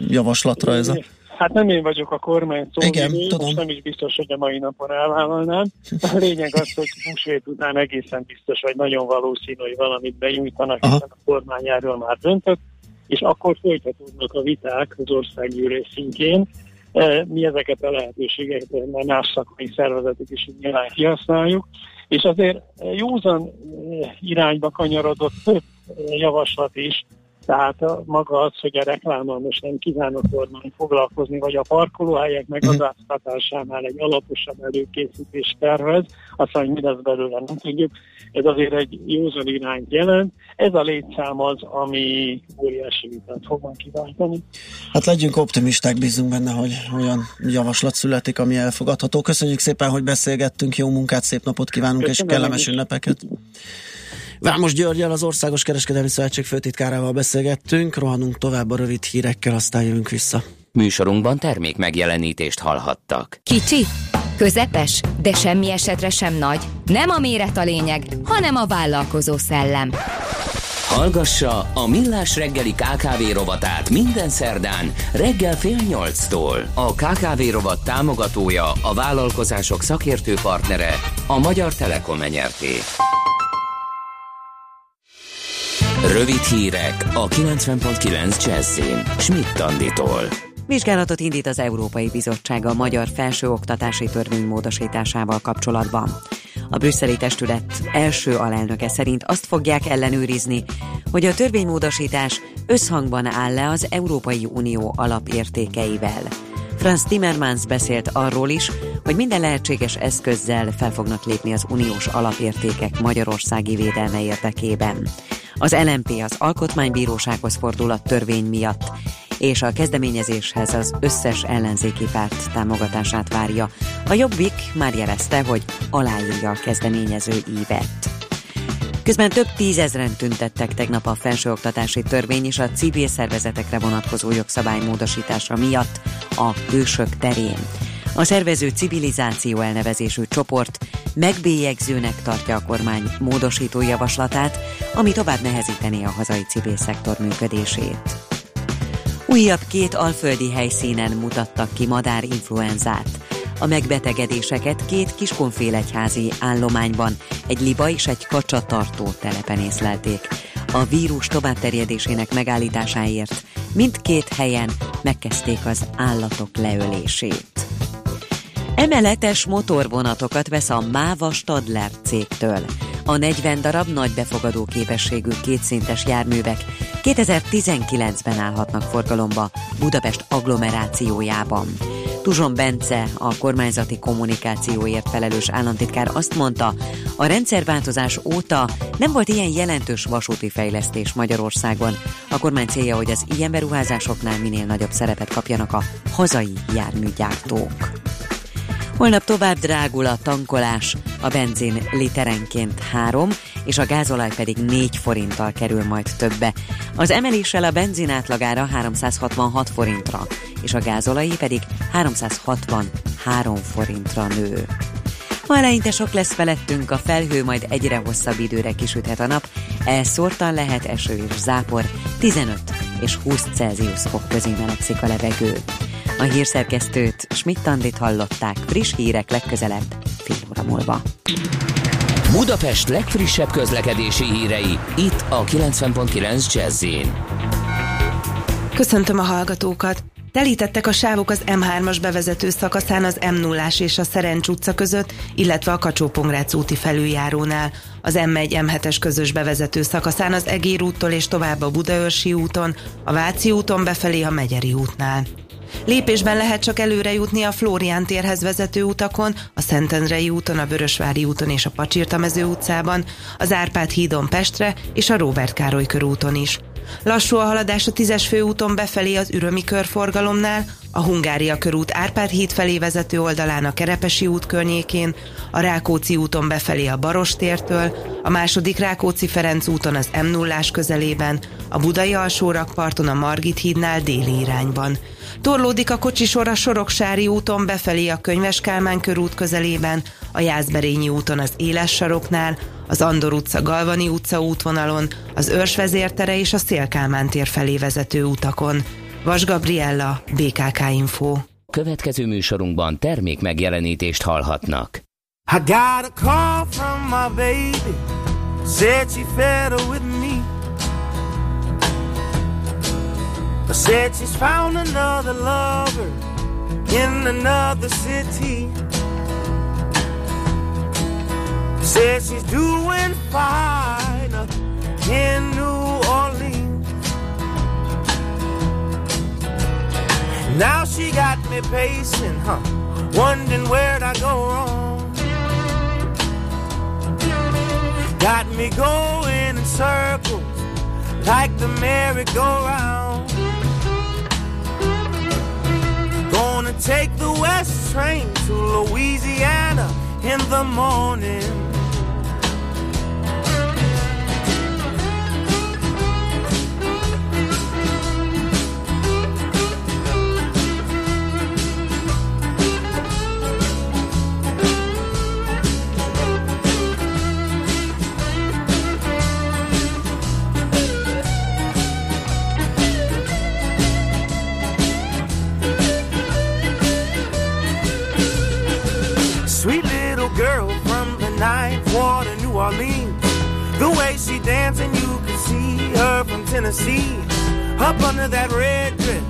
javaslatra ez a... Hát nem én vagyok a kormány szó, Igen, tudom. nem is biztos, hogy a mai napon elvállalnám. A lényeg az, hogy húsvét után egészen biztos, vagy nagyon valószínű, hogy valamit benyújtanak, Aha. hiszen a kormány erről már döntött, és akkor folytatódnak a viták az országgyűlés szintjén. E, mi ezeket a lehetőségeket, mert más szakmai szervezetek is nyilván kihasználjuk, és azért józan e, irányba kanyarodott több e, javaslat is, tehát a, maga az, hogy a reklámmal most nem kíván a kormány foglalkozni, vagy a parkolóhelyek megadástatásánál egy alaposabb előkészítés tervez, aztán, hogy mi lesz belőle, nem tudjuk. Ez azért egy józan irányt jelent. Ez a létszám az, ami óriási vitát fog majd kiváltani. Hát legyünk optimisták, bízunk benne, hogy olyan javaslat születik, ami elfogadható. Köszönjük szépen, hogy beszélgettünk, jó munkát, szép napot kívánunk, Köszönöm és kellemes ünnepeket. Vámos Györgyel, az Országos Kereskedelmi Szövetség főtitkárával beszélgettünk, rohanunk tovább a rövid hírekkel, aztán jövünk vissza. Műsorunkban termék megjelenítést hallhattak. Kicsi, közepes, de semmi esetre sem nagy. Nem a méret a lényeg, hanem a vállalkozó szellem. Hallgassa a Millás reggeli KKV rovatát minden szerdán reggel fél nyolctól. A KKV rovat támogatója, a vállalkozások szakértő partnere, a Magyar Telekom enyerté. Rövid hírek a 90.9 Jazzin. Schmidt Anditól. Vizsgálatot indít az Európai Bizottság a magyar felsőoktatási törvény módosításával kapcsolatban. A brüsszeli testület első alelnöke szerint azt fogják ellenőrizni, hogy a törvénymódosítás összhangban áll-e az Európai Unió alapértékeivel. Franz Timmermans beszélt arról is, hogy minden lehetséges eszközzel fel fognak lépni az uniós alapértékek magyarországi védelme érdekében. Az LMP az Alkotmánybírósághoz fordul a törvény miatt, és a kezdeményezéshez az összes ellenzéki párt támogatását várja. A Jobbik már jelezte, hogy aláírja a kezdeményező ívet. Közben több tízezren tüntettek tegnap a felsőoktatási törvény és a civil szervezetekre vonatkozó jogszabály módosítása miatt a hősök terén. A szervező civilizáció elnevezésű csoport megbélyegzőnek tartja a kormány módosító javaslatát, ami tovább nehezítené a hazai civil szektor működését. Újabb két alföldi helyszínen mutattak ki madárinfluenzát. A megbetegedéseket két kiskonfélegyházi állományban, egy liba és egy kacsatartó telepen észlelték. A vírus továbbterjedésének megállításáért mindkét helyen megkezdték az állatok leölését. Emeletes motorvonatokat vesz a Máva Stadler cégtől. A 40 darab nagy befogadó képességű kétszintes járművek 2019-ben állhatnak forgalomba Budapest agglomerációjában. Tuzson Bence, a kormányzati kommunikációért felelős államtitkár azt mondta, a rendszerváltozás óta nem volt ilyen jelentős vasúti fejlesztés Magyarországon. A kormány célja, hogy az ilyen beruházásoknál minél nagyobb szerepet kapjanak a hazai járműgyártók. Holnap tovább drágul a tankolás, a benzin literenként 3, és a gázolaj pedig 4 forinttal kerül majd többe. Az emeléssel a benzin átlagára 366 forintra, és a gázolai pedig 363 forintra nő. Ma eleinte sok lesz felettünk, a felhő majd egyre hosszabb időre kisüthet a nap, elszórtan lehet eső és zápor, 15 és 20 Celsius fok közé melegszik a levegő. A hírszerkesztőt Schmidt-Tandit hallották friss hírek legközelebb fél óra múlva. Budapest legfrissebb közlekedési hírei itt a 90.9 jazz Köszöntöm a hallgatókat! Telítettek a sávok az M3-as bevezető szakaszán az m 0 és a Szerencs utca között, illetve a kacsó úti felüljárónál. Az M1 M7-es közös bevezető szakaszán az Egér úttól és tovább a Budaörsi úton, a Váci úton befelé a Megyeri útnál. Lépésben lehet csak előre jutni a Flórián térhez vezető utakon, a Szentendrei úton, a Vörösvári úton és a Pacsirtamező utcában, az Árpád hídon Pestre és a Róbert Károly körúton is. Lassú a haladás a tízes főúton befelé az Ürömi körforgalomnál, a Hungária körút Árpád híd felé vezető oldalán a Kerepesi út környékén, a Rákóczi úton befelé a Barostértől, a második Rákóczi-Ferenc úton az m 0 közelében, a Budai alsórakparton a Margit hídnál déli irányban. Torlódik a kocsisor a Soroksári úton befelé a Könyves Kálmán körút közelében, a Jászberényi úton az Éles saroknál, az Andor utca Galvani utca útvonalon, az Őrs vezértere és a Szélkálmán tér felé vezető utakon Vas Gabriella, BKK Info. Következő műsorunkban termék megjelenítést hallhatnak. I got a call from my baby Said she fed her with me Said she's found another lover In another city Said she's doing fine in New Orleans. Now she got me pacing, huh? Wondering where'd I go wrong. Got me going in circles like the merry-go-round. Gonna take the west train to Louisiana in the morning. Orleans. The way she dancing, you can see her from Tennessee. Up under that red dress,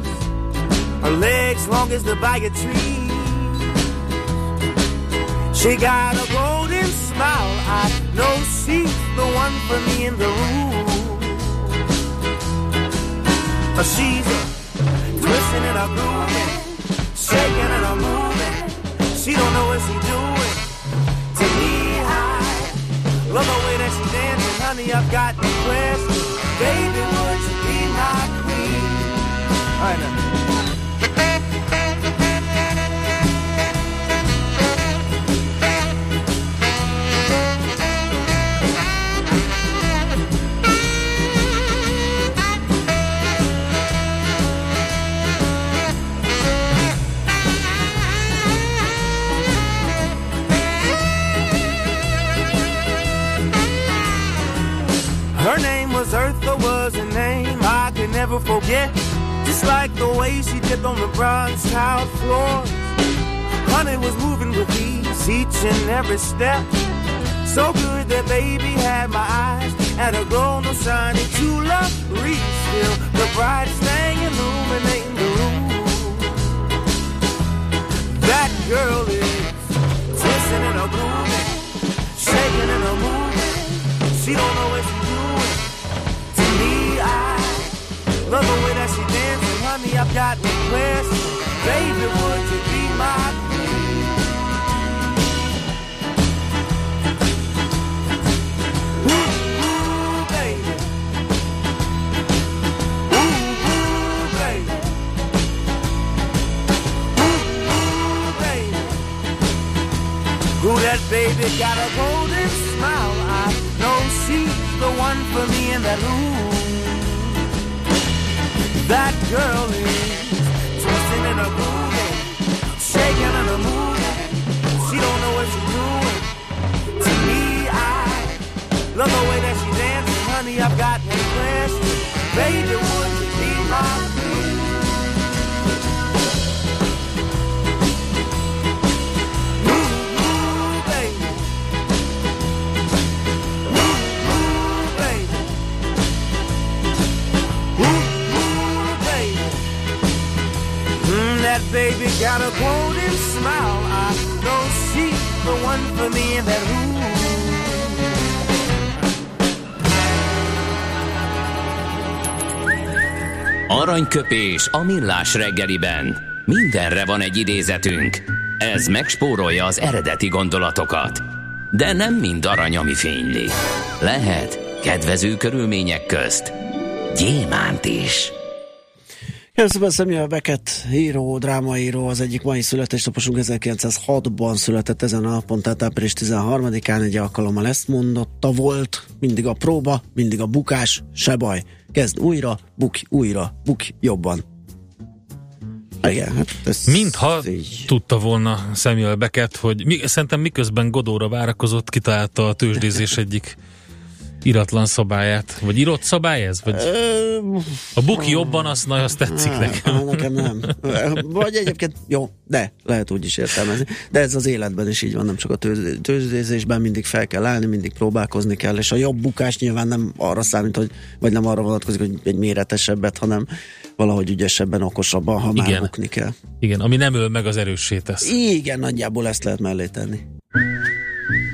her legs long as the Bayou tree. She got a golden smile, I know she's the one for me in the room. But She's a twisting and a grooving, shaking and a moving. She don't know what she's doing. Love the way that she dancing, honey, I've got the question. Baby, would you be my queen? All right, never forget. Just like the way she dipped on the bronze tile floors. Honey was moving with ease each and every step. So good that baby had my eyes at a glow, no shiny true love breeze. Still the brightest thing illuminating the room. That girl is twisting and a grooving, shaking and a moving. She don't know Love the way that she dances, honey, I've got requests. Baby, would you be my queen? Ooh, baby. Ooh, baby. Ooh, baby. Ooh, that baby got a golden smile. I know she's the one for me in that room. That girl is twisting and a grooving, shaking and a moving. She don't know what she's doing. To me, I love the way that she dances, honey. I've got one question, baby, got a golden smile. I know she's the one for me that room. Aranyköpés a millás reggeliben. Mindenre van egy idézetünk. Ez megspórolja az eredeti gondolatokat. De nem mind arany, ami fényli. Lehet kedvező körülmények közt gyémánt is. Először Samuel Beckett író, drámaíró, az egyik mai születésnaposunk 1906-ban született ezen a napon, tehát április 13-án egy alkalommal ezt mondotta volt, mindig a próba, mindig a bukás, se baj. Kezd újra, bukj újra, bukj jobban. Igen, hát ez Mintha így. tudta volna Samuel Beckett, hogy mi, szerintem miközben Godóra várakozott, kitalálta a tőzsdézés egyik iratlan szabályát. Vagy írott szabály ez? Vagy a buki jobban, azt, na, azt tetszik nem, nekem. Nekem nem. Vagy egyébként, jó, de lehet úgy is értelmezni. De ez az életben is így van, nem csak a tőződésben mindig fel kell állni, mindig próbálkozni kell, és a jobb bukás nyilván nem arra számít, hogy, vagy nem arra vonatkozik, hogy egy méretesebbet, hanem valahogy ügyesebben, okosabban, ha Igen. már bukni kell. Igen, ami nem öl meg, az erőssé tesz. Igen, nagyjából ezt lehet mellé tenni.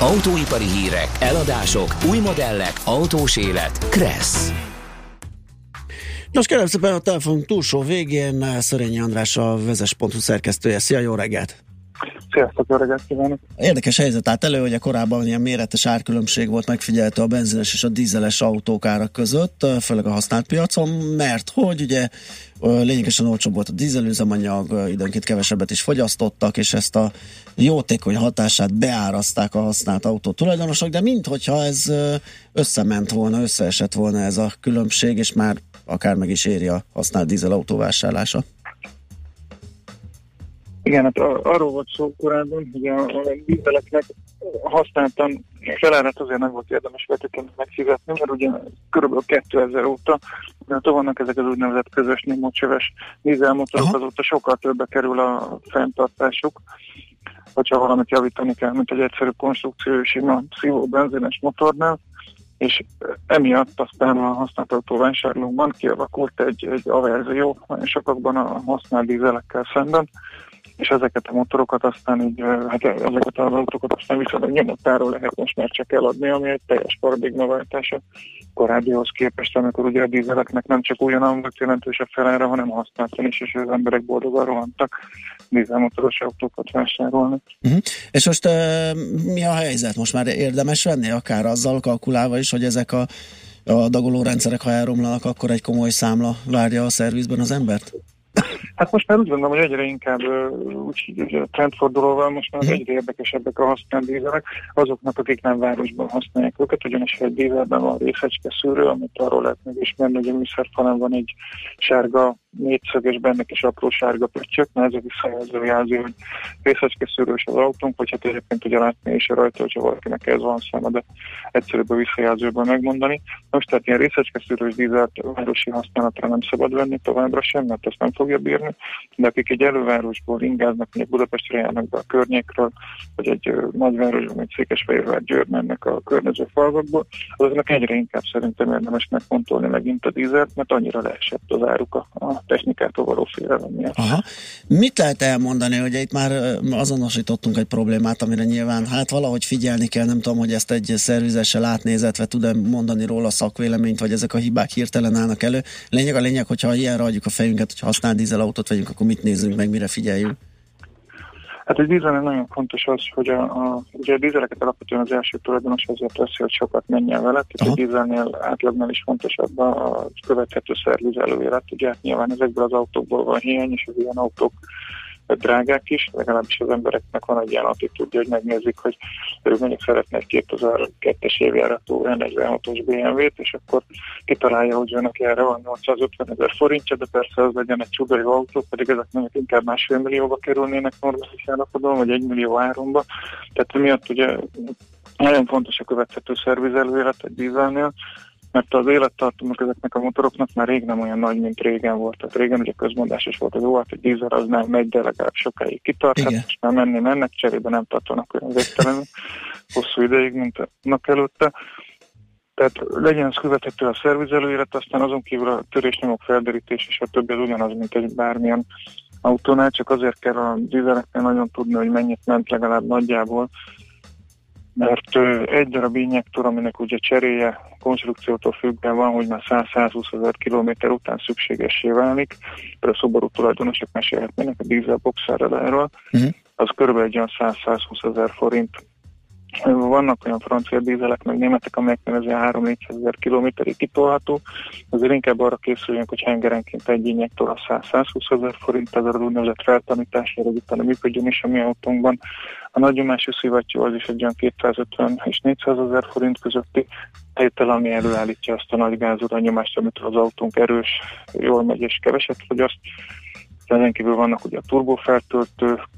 Autóipari hírek, eladások, új modellek, autós élet. Kressz. Nos, kérem szépen a telefon túlsó végén Szörényi András a vezes.hu szerkesztője. Szia, jó reggelt! Sziasztok, jó reggelt kívánok! Érdekes helyzet állt elő, hogy a korábban ilyen méretes árkülönbség volt megfigyelhető a benzines és a dízeles autók árak között, főleg a használt piacon, mert hogy ugye lényegesen olcsóbb volt a dízelüzemanyag, időnként kevesebbet is fogyasztottak, és ezt a jótékony hatását beárazták a használt autó tulajdonosok, de minthogyha ez összement volna, összeesett volna ez a különbség, és már akár meg is éri a használt dízelautó vásárlása. Igen, hát arról volt szó korábban, hogy a dízeleknek használtan felárat azért nem volt érdemes vetetlenül megfizetni, mert ugye kb. 2000 óta mert vannak ezek az úgynevezett közös némócseves dízelmotorok, azóta sokkal többe kerül a fenntartásuk, hogyha valamit javítani kell, mint egy egyszerű konstrukció sima szívó benzines motornál, és emiatt aztán a használt autóvásárlókban kialakult egy, egy averzió nagyon sokakban a használt dízelekkel szemben, és ezeket a motorokat aztán így, hát ezeket az autókat aztán viszont nyomottáról lehet most már csak eladni, ami egy teljes paradigmaváltás a korábbihoz képest, amikor ugye a dízeleknek nem csak újonnan volt jelentős a felára, hanem használtan is, és az emberek boldogan rohantak dízelmotoros autókat vásárolni. Uh-huh. És most uh, mi a helyzet? Most már érdemes venni, akár azzal kalkulálva is, hogy ezek a, a dagoló rendszerek, ha elromlanak, akkor egy komoly számla várja a szervizben az embert? Hát most már úgy gondolom, hogy egyre inkább úgy, úgy trendfordulóval most már egyre érdekesebbek a használt dízelek. Azoknak, akik nem városban használják őket, ugyanis egy dízelben van részecske szűrő, amit arról lehet megismerni, hogy a műszerfalán van egy sárga négyszög, és benne is apró sárga pöttyök, mert ez a visszajelző jelzi, hogy részecske szűrős az autónk, vagy hát egyébként ugye látni is rajta, hogyha valakinek ez van száma, de egyszerűbb a visszajelzőből megmondani. Most tehát ilyen részecske szűrős dízelt városi használatra nem szabad venni továbbra sem, mert ezt nem fogja bírni, de akik egy elővárosból ingáznak, mondjuk Budapestre járnak be a környékről, vagy egy nagyvárosban, vagy Székesfehérvár Győr mennek a környező falvakból, azoknak egyre inkább szerintem érdemes megfontolni megint a dízert, mert annyira leesett az áruk a technikától való félelem miatt. Aha. Mit lehet elmondani, hogy itt már azonosítottunk egy problémát, amire nyilván hát valahogy figyelni kell, nem tudom, hogy ezt egy szervizessel átnézetve tud-e mondani róla szakvéleményt, vagy ezek a hibák hirtelen állnak elő. Lényeg a lényeg, hogyha ilyenre adjuk a fejünket, hogy használ dízelautót vegyünk, akkor mit nézzünk meg, mire figyeljünk? Hát egy dízelnél nagyon fontos az, hogy a, a, ugye a dízeleket alapvetően az első tulajdonos azért teszi, hogy sokat menjen vele, tehát a dízelnél átlagnál is fontosabb a követhető szervizelő élet. Ugye nyilván ezekből az autókból van hiány, és az ilyen autók drágák is, legalábbis az embereknek van egy ilyen attitúdja, hogy megnézik, hogy ő mondjuk szeretne egy 2002-es évjáratú 46-os BMW-t, és akkor kitalálja, hogy jönnek erre van 850 ezer forintja, de persze az legyen egy csuda jó autó, pedig ezek mondjuk inkább másfél millióba kerülnének normális állapotban, vagy egy millió áromba. Tehát miatt ugye nagyon fontos a követhető szervizelőélet egy dízelnél, mert az élettartamok ezeknek a motoroknak már rég nem olyan nagy, mint régen volt. Tehát régen ugye közmondásos volt, hogy jó, hát egy dízel az nem megy, de legalább sokáig kitart, hát most már menni mennek, cserébe nem tartanak olyan végtelenül hosszú ideig, mint annak előtte. Tehát legyen az követhető a szervizelőélet, aztán azon kívül a törésnyomok felderítés és a többi az ugyanaz, mint egy bármilyen autónál, csak azért kell a dízeleknél nagyon tudni, hogy mennyit ment legalább nagyjából, mert egy darab injektor, aminek ugye cseréje konstrukciótól függően van, hogy már 100-120 ezer kilométer után szükségessé válik, például a szoború tulajdonosok mesélhetnének a dízel boxerrel erről, uh-huh. az körülbelül egy olyan 100-120 ezer forint vannak olyan francia dízelek, meg németek, amelyeknél ez 3-400 ezer kilométerig kitolható. Azért inkább arra készüljünk, hogy hengerenként egy injektor a 100-120 ezer forint, ez a úgynevezett feltanításra, hogy utána működjön is a mi autónkban. A nagyomású szivattyú az is egy olyan 250 és 400 ezer forint közötti tétel, ami előállítja azt a nagy gázurannyomást, amit az autónk erős, jól megy és keveset fogyaszt. Ezen kívül vannak ugye a turbofeltöltők,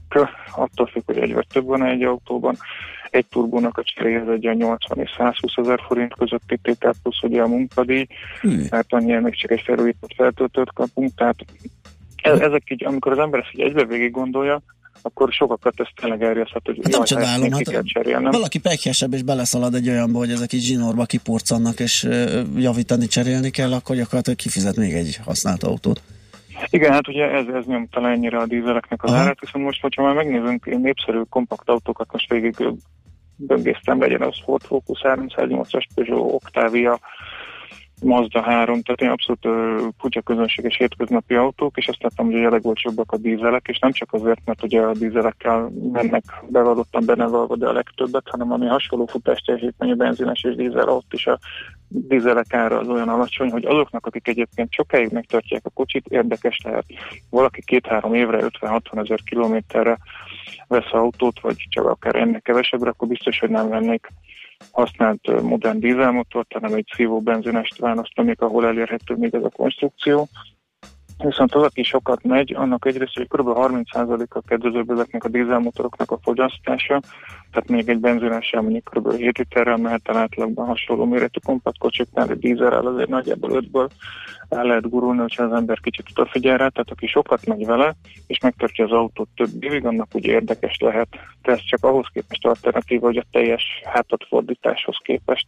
attól függ, hogy egy vagy több van egy autóban. Egy turbónak a cseréhez egy a 80 és 120 ezer forint közötti tétel plusz ugye a munkadíj, hmm. mert annyira még csak egy felújított feltöltőt kapunk, tehát e- ezek így, amikor az ember ezt így egybe végig gondolja, akkor sokakat ez tényleg elriaszthat, hogy hát nem csodálom, hát valaki pekjesebb és beleszalad egy olyanba, hogy ezek így zsinórba kiporcannak és javítani, cserélni kell, akkor gyakorlatilag kifizet még egy használt autót. Igen, hát ugye ez, ez nyomta le ennyire a dízeleknek az árát, viszont most, hogyha már megnézünk népszerű kompakt autókat, most végig böngésztem, legyen az Ford Focus 308-as Peugeot Octavia, Mazda 3, tehát ilyen abszolút uh, kutya közönséges hétköznapi autók, és azt láttam, hogy a legolcsóbbak a dízelek, és nem csak azért, mert ugye a dízelekkel mennek bevallottan benevalva, de a legtöbbet, hanem ami hasonló futás teljesítményű benzines és dízel, ott is a dízelek ára az olyan alacsony, hogy azoknak, akik egyébként sokáig megtartják a kocsit, érdekes lehet. Valaki két-három évre, 50-60 ezer kilométerre vesz autót, vagy csak akár ennek kevesebbre, akkor biztos, hogy nem vennék használt modern dízelmotort, hanem egy szívó benzinest választanék, ahol elérhető még ez a konstrukció. Viszont az, aki sokat megy, annak egyrészt, hogy kb. 30%-a kedvezőbb ezeknek a dízelmotoroknak a fogyasztása, tehát még egy benzines mondjuk kb. 7 literrel mehet el átlagban hasonló méretű kompakt kocsiknál, egy dízelrel azért nagyjából 5-ből el lehet gurulni, hogyha az ember kicsit odafigyel rá, tehát aki sokat megy vele, és megtartja az autót több évig, annak ugye érdekes lehet. De ez csak ahhoz képest alternatíva, hogy a teljes hátadfordításhoz képest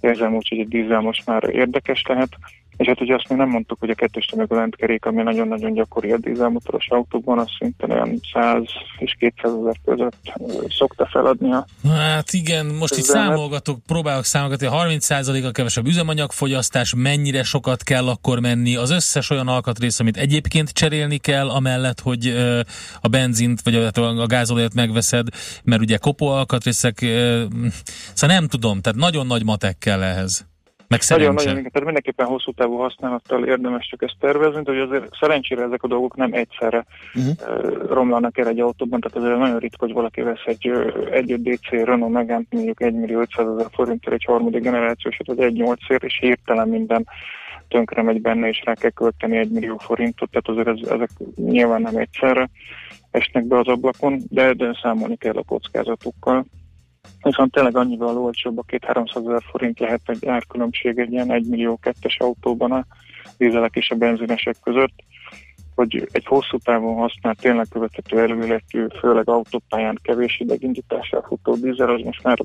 érzem úgy, hogy egy dízel most már érdekes lehet. És hát ugye azt még nem mondtuk, hogy a kettős tömegű lentkerék, ami nagyon-nagyon gyakori a dízelmotoros autókban, az szinte olyan 100 és 200 ezer között szokta feladni a Hát igen, most itt számolgatok, próbálok számolgatni, a 30%-a kevesebb üzemanyagfogyasztás, mennyire sokat kell akkor menni, az összes olyan alkatrész, amit egyébként cserélni kell, amellett, hogy a benzint vagy a gázolajat megveszed, mert ugye kopó alkatrészek, szóval nem tudom, tehát nagyon nagy matek kell ehhez. Meg nagyon, nagyon, tehát mindenképpen hosszú távú használattal érdemes csak ezt tervezni, de hogy azért szerencsére ezek a dolgok nem egyszerre uh-huh. romlanak el egy autóban, tehát azért nagyon ritka, hogy valaki vesz egy, egy DC Renault Megane mondjuk 1 millió 500 ezer forintért egy harmadik generációs, vagy egy 8 és hirtelen minden tönkre megy benne, és rá kell költeni egy millió forintot, tehát azért ez, ezek nyilván nem egyszerre esnek be az ablakon, de, de számolni kell a kockázatukkal viszont tényleg annyival olcsóbb, a két 300 ezer forint lehet egy árkülönbség egy ilyen 1 millió kettes autóban a dízelek és a benzinesek között, hogy egy hosszú távon használt, tényleg követhető előéletű, főleg autópályán kevés idegindítással futó dízel, az most már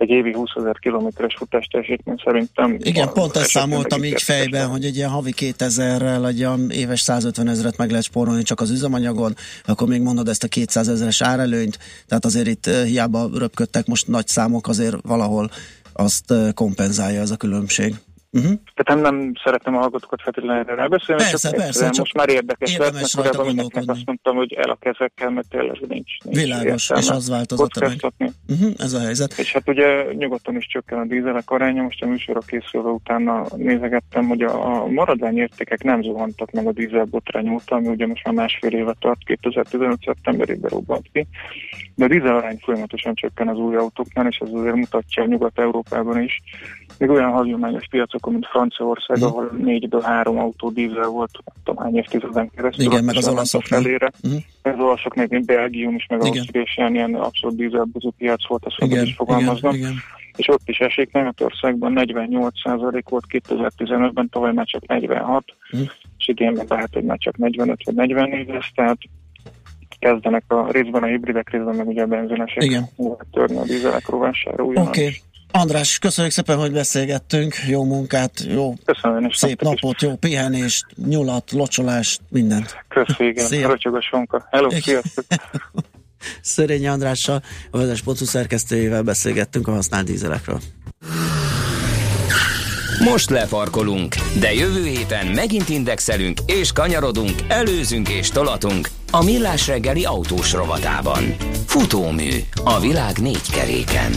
egy évi 20 ezer kilométeres futás teljesítmény szerintem. Igen, pont ezt számoltam így fejben, hogy egy ilyen havi 2000-rel egy ilyen éves 150 ezeret meg lehet spórolni csak az üzemanyagon, akkor még mondod ezt a 200 ezeres árelőnyt, tehát azért itt eh, hiába röpködtek most nagy számok, azért valahol azt eh, kompenzálja ez a különbség. Uh-huh. Tehát nem, nem szeretném a hallgatókat feltétlenül erre elbeszélni, persze, csak persze, csak most már érdekes lett, mert korábban mindenkinek azt mondtam, hogy el a kezekkel, mert tényleg nincs, nincs Világos, és az változott meg. Uh-huh, ez a helyzet. És hát ugye nyugodtan is csökken a dízelek aránya, most a műsorra készülve utána nézegettem, hogy a, a maradványértékek nem zuhantak meg a dízel botrány óta, ami ugye most már másfél éve tart, 2015. szeptemberében robbant ki, de a dízel arány folyamatosan csökken az új autóknál, és ez azért mutatja Nyugat-Európában is, még olyan hagyományos piacokon, mint Franciaország, uh-huh. ahol négyből három autó dízel volt, tudom hány évtizeden keresztül. Igen, meg az olaszok felére. Uh-huh. Az olaszok még, mint Belgium is, meg Ausztria is ilyen, ilyen abszolút dízelbuzó piac volt, azt igen, is fogalmaznom. Igen, igen. És ott is esik, Németországban 48% volt 2015-ben, tavaly már csak 46, uh-huh. és idén meg lehet, hogy már csak 45 vagy 44 lesz, tehát kezdenek a részben a hibridek, részben meg ugye a benzinesek Igen. törni a dízelek rovására Oké. Okay. András, köszönjük szépen, hogy beszélgettünk, jó munkát, jó Köszönöm, szép napot, is. jó pihenést, nyulat, locsolást, mindent. Köszönjük, igen, a sonka. Hello, sziasztok! *laughs* Szerény Andrással, a Vezes Pocu szerkesztőjével beszélgettünk a használt dízelekről. Most lefarkolunk, de jövő héten megint indexelünk és kanyarodunk, előzünk és tolatunk a Millás reggeli autós rovatában. Futómű a világ négy keréken.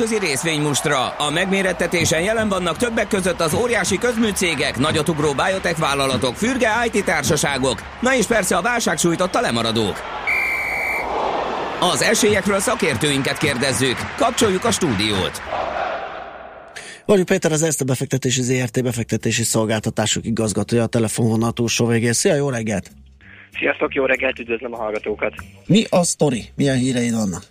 Nemzetközi részvénymustra. A megmérettetésen jelen vannak többek között az óriási közműcégek, nagyotugró biotech vállalatok, fürge IT társaságok, na és persze a válság sújtotta lemaradók. Az esélyekről szakértőinket kérdezzük. Kapcsoljuk a stúdiót. Vali Péter az Erste befektetési ZRT befektetési szolgáltatások igazgatója a telefonvonal túlsó végén. Szia, jó reggelt! Sziasztok, jó reggelt, üdvözlöm a hallgatókat! Mi a sztori? Milyen híreid vannak?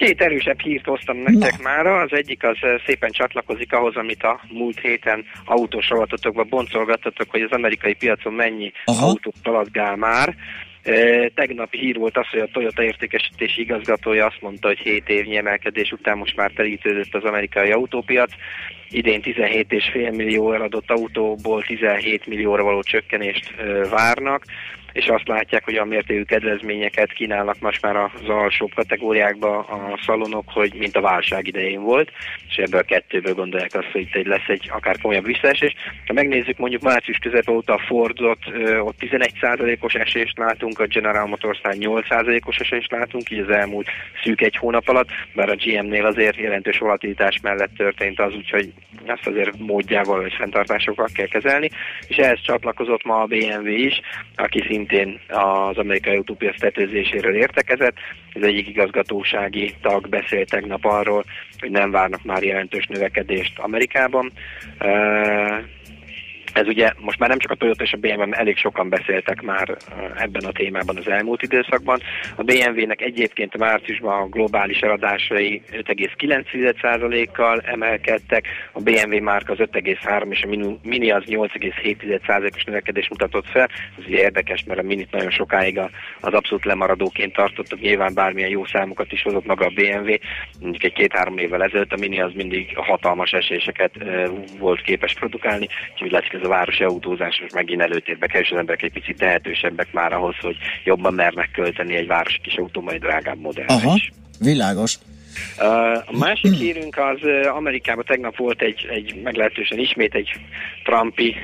Két erősebb hírt hoztam nektek Na. már. Az egyik az eh, szépen csatlakozik ahhoz, amit a múlt héten autós rovatotokban boncolgattatok, hogy az amerikai piacon mennyi Aha. autó szaladgál már. E, tegnapi hír volt az, hogy a Toyota értékesítési igazgatója azt mondta, hogy 7 évnyi emelkedés után most már telítődött az amerikai autópiac. Idén 17,5 millió eladott autóból 17 millióra való csökkenést e, várnak és azt látják, hogy a mértékű kedvezményeket kínálnak most már az alsóbb kategóriákba a szalonok, hogy mint a válság idején volt, és ebből a kettőből gondolják azt, hogy itt lesz egy akár komolyabb visszaesés. Ha megnézzük mondjuk március közepe óta a Fordot, ott 11%-os esést látunk, a General Motors-nál 8%-os esést látunk, így az elmúlt szűk egy hónap alatt, bár a GM-nél azért jelentős volatilitás mellett történt az, úgyhogy ezt azért módjával vagy fenntartásokkal kell kezelni, és ehhez csatlakozott ma a BMW is, aki szintén szintén az amerikai utópiac tetőzéséről értekezett. Az egyik igazgatósági tag beszélt tegnap arról, hogy nem várnak már jelentős növekedést Amerikában. Ez ugye most már nem csak a Toyota és a BMW, elég sokan beszéltek már ebben a témában az elmúlt időszakban. A BMW-nek egyébként márciusban a globális eladásai 5,9%-kal emelkedtek, a BMW márka az 5,3 és a Mini az 8,7%-os növekedés mutatott fel. Ez ugye érdekes, mert a Minit nagyon sokáig az abszolút lemaradóként tartottak, nyilván bármilyen jó számokat is hozott maga a BMW, mondjuk egy két-három évvel ezelőtt a Mini az mindig hatalmas eséseket volt képes produkálni, úgyhogy látszik ez a városi autózás most megint előtérbe kell, és az emberek egy picit tehetősebbek már ahhoz, hogy jobban mernek költeni egy városi kis autó, majd drágább modellre Aha, is. világos. A másik hírünk az Amerikában tegnap volt egy, egy meglehetősen ismét egy Trumpi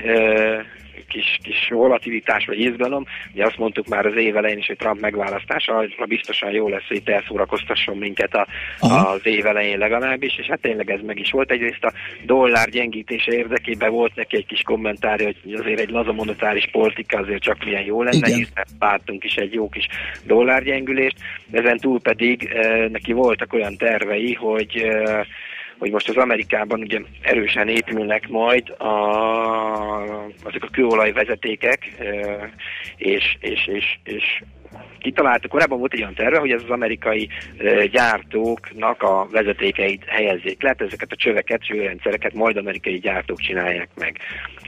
kis, kis volatilitás vagy izgalom. Ugye azt mondtuk már az év elején is, hogy Trump megválasztása, hogy biztosan jó lesz, hogy elszórakoztasson minket a, az év elején legalábbis, és hát tényleg ez meg is volt. Egyrészt a dollár gyengítése érdekében volt neki egy kis kommentárja, hogy azért egy laza monetáris politika azért csak milyen jó lenne, hiszen pártunk is egy jó kis dollárgyengülést. Ezen túl pedig eh, neki voltak olyan tervei, hogy eh, hogy most az Amerikában ugye erősen épülnek majd a, azok a kőolajvezetékek, és, és, és, és kitalálta. Korábban volt egy olyan terve, hogy ez az amerikai gyártóknak a vezetékeit helyezzék le, ezeket a csöveket, csőrendszereket majd amerikai gyártók csinálják meg.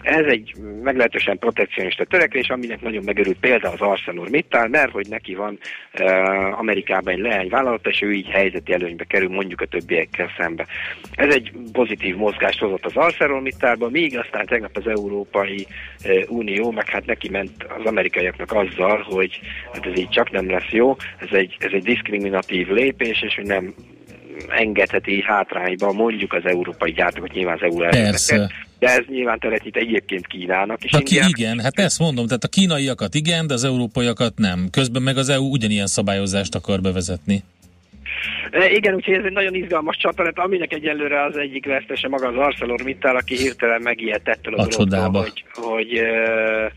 Ez egy meglehetősen protekcionista törekvés, aminek nagyon megörült példa az ArcelorMittal, mert hogy neki van uh, Amerikában egy leányvállalat, és ő így helyzeti előnybe kerül mondjuk a többiekkel szembe. Ez egy pozitív mozgást hozott az ArcelorMittalba, míg aztán tegnap az Európai uh, Unió, meg hát neki ment az amerikaiaknak azzal, hogy hát ez így csak nem lesz jó, ez egy, ez egy diszkriminatív lépés, és hogy nem engedheti hátrányba mondjuk az európai gyártókat, nyilván az EU Persze. De ez nyilván teret egyébként Kínának is. Aki igen, hát ezt mondom, tehát a kínaiakat igen, de az európaiakat nem. Közben meg az EU ugyanilyen szabályozást akar bevezetni. E, igen, úgyhogy ez egy nagyon izgalmas csata lett, aminek egyelőre az egyik vesztese maga az ArcelorMittal, aki hirtelen megijedt ettől a, a dologtól, hogy, hogy e,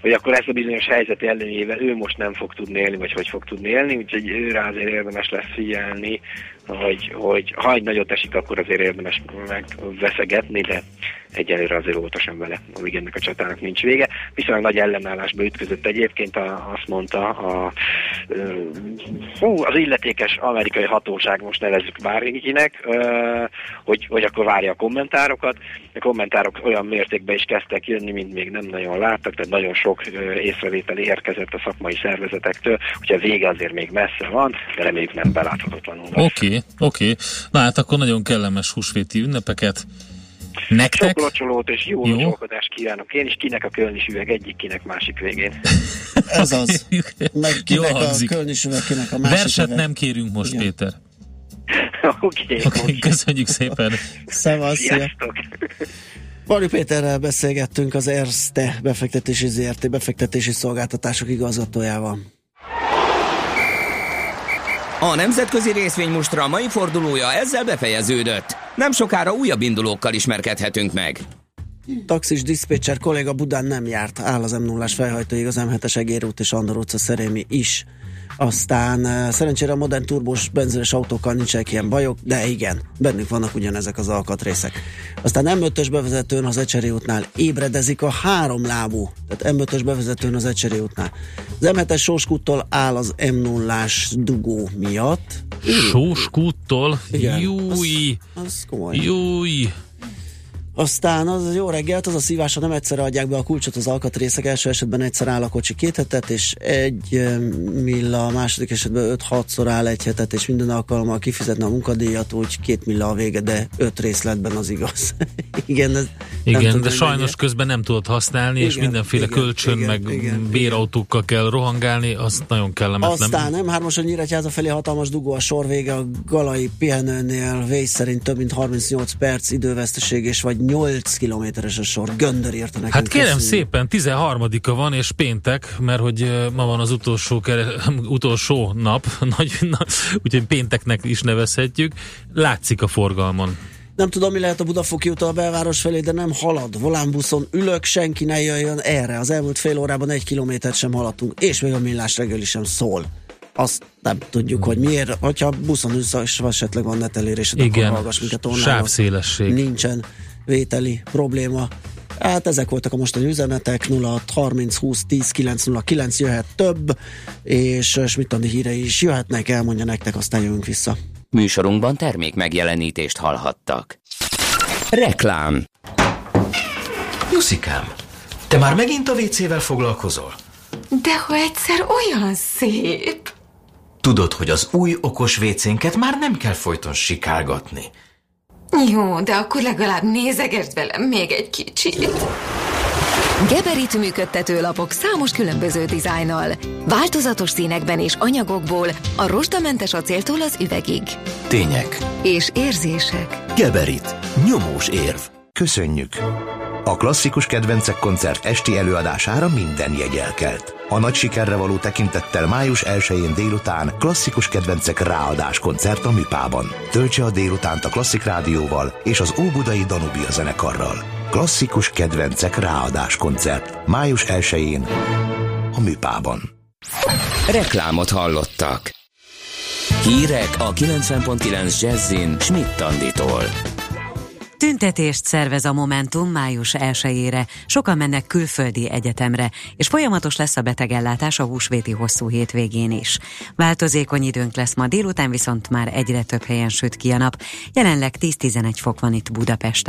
hogy akkor ezt a bizonyos helyzeti előnyével ő most nem fog tudni élni, vagy hogy fog tudni élni, úgyhogy őre azért érdemes lesz figyelni, hogy, hogy ha egy nagyot esik, akkor azért érdemes megveszegetni, de egyelőre azért óvatosan vele, amíg ennek a csatának nincs vége. Viszonylag nagy ellenállásba ütközött egyébként, a, azt mondta a, hú, az illetékes amerikai hatóság, most nevezzük bárkinek, hogy, hogy akkor várja a kommentárokat. A kommentárok olyan mértékben is kezdtek jönni, mint még nem nagyon láttak, tehát nagyon sok észrevétel érkezett a szakmai szervezetektől, úgyhogy a vége azért még messze van, de reméljük nem beláthatatlanul. Oké, okay, oké. Okay. Na hát akkor nagyon kellemes húsvéti ünnepeket. Nektek? Sok locsolót és jó, jó. locsolkodást kívánok én is, kinek a kölnis üveg egyik, kinek másik végén. *laughs* Ez az. Meg kinek jó a kölnis üveg, kinek a másik Verset üveg. nem kérünk most, Igen. Péter. *laughs* Oké. Okay, okay, köszönjük szépen. Szevasz, Sziasztok. Bari Péterrel beszélgettünk az Erste befektetési ZRT befektetési szolgáltatások igazgatójával. A nemzetközi részvénymustra mai fordulója ezzel befejeződött. Nem sokára újabb indulókkal ismerkedhetünk meg. Taxis diszpécser kolléga Budán nem járt, áll az m 0 felhajtóig az M7-es Egérút és Andor utca Szerémi is. Aztán eh, szerencsére a modern turbós benzines autókkal nincsenek ilyen bajok, de igen, bennük vannak ugyanezek az alkatrészek. Aztán M5-ös bevezetőn az Ecseri útnál ébredezik a három lábú, tehát M5-ös bevezetőn az Ecseri útnál. Az M7-es Sóskúttól áll az m 0 dugó miatt. Sóskúttól? Júj! Az, az komoly. Júj! Aztán az jó reggelt, az a szívás, ha nem egyszerre adják be a kulcsot az alkatrészek, első esetben egyszer áll a kocsi két hetet, és egy milla, a második esetben 5-6-szor áll egy hetet, és minden alkalommal kifizetne a munkadíjat, úgy két milla a vége, de öt részletben az igaz. *laughs* igen, ez igen de sajnos mennyi. közben nem tudod használni, igen, és mindenféle igen, kölcsön, igen, meg igen, bérautókkal igen. kell rohangálni, az nagyon kellemetlen. Aztán nem, hármason Nyíregyháza felé hatalmas dugó a sor vége, a Galai pihenőnél vész szerint több mint 38 perc időveszteség, és vagy 8 kilométeres a sor. Göndör írta nekünk. Hát kérem köszönjük. szépen, 13-a van, és péntek, mert hogy ma van az utolsó, kere, *laughs* utolsó nap, *laughs* nagy, na, úgyhogy pénteknek is nevezhetjük. Látszik a forgalmon. Nem tudom, mi lehet a Budafoki út a belváros felé, de nem halad. Volánbuszon ülök, senki ne jöjjön erre. Az elmúlt fél órában egy kilométert sem haladtunk, és még a millás reggeli sem szól azt nem tudjuk, hogy miért. Hogyha buszon ülsz, és esetleg van netelérésed, Igen, akkor hallgass minket online. Sávszélesség. Nincsen vételi probléma. Hát ezek voltak a mostani üzenetek, 06 30 20 10 909 jöhet több, és Smittandi híre is jöhetnek, elmondja nektek, aztán jövünk vissza. Műsorunkban termék megjelenítést hallhattak. Reklám Juszikám, te már megint a WC-vel foglalkozol? De ha egyszer olyan szép! Tudod, hogy az új okos WC-nket már nem kell folyton sikálgatni. Jó, de akkor legalább nézegesd velem még egy kicsit. Geberit működtető lapok számos különböző dizájnnal. Változatos színekben és anyagokból a rozsdamentes acéltól az üvegig. Tények. És érzések. Geberit. Nyomós érv. Köszönjük. A klasszikus kedvencek koncert esti előadására minden jegyelkelt. A nagy sikerre való tekintettel május 1-én délután klasszikus kedvencek ráadás koncert a Műpában. Töltse a délutánt a Klasszik Rádióval és az Óbudai Danubia zenekarral. Klasszikus kedvencek ráadás koncert május 1-én a Műpában. Reklámot hallottak. Hírek a 90.9 Jazzin Schmidt Tanditól. Tüntetést szervez a Momentum május 1-ére. Sokan mennek külföldi egyetemre, és folyamatos lesz a betegellátás a húsvéti hosszú hétvégén is. Változékony időnk lesz ma délután, viszont már egyre több helyen süt ki a nap. Jelenleg 10-11 fok van itt Budapesten.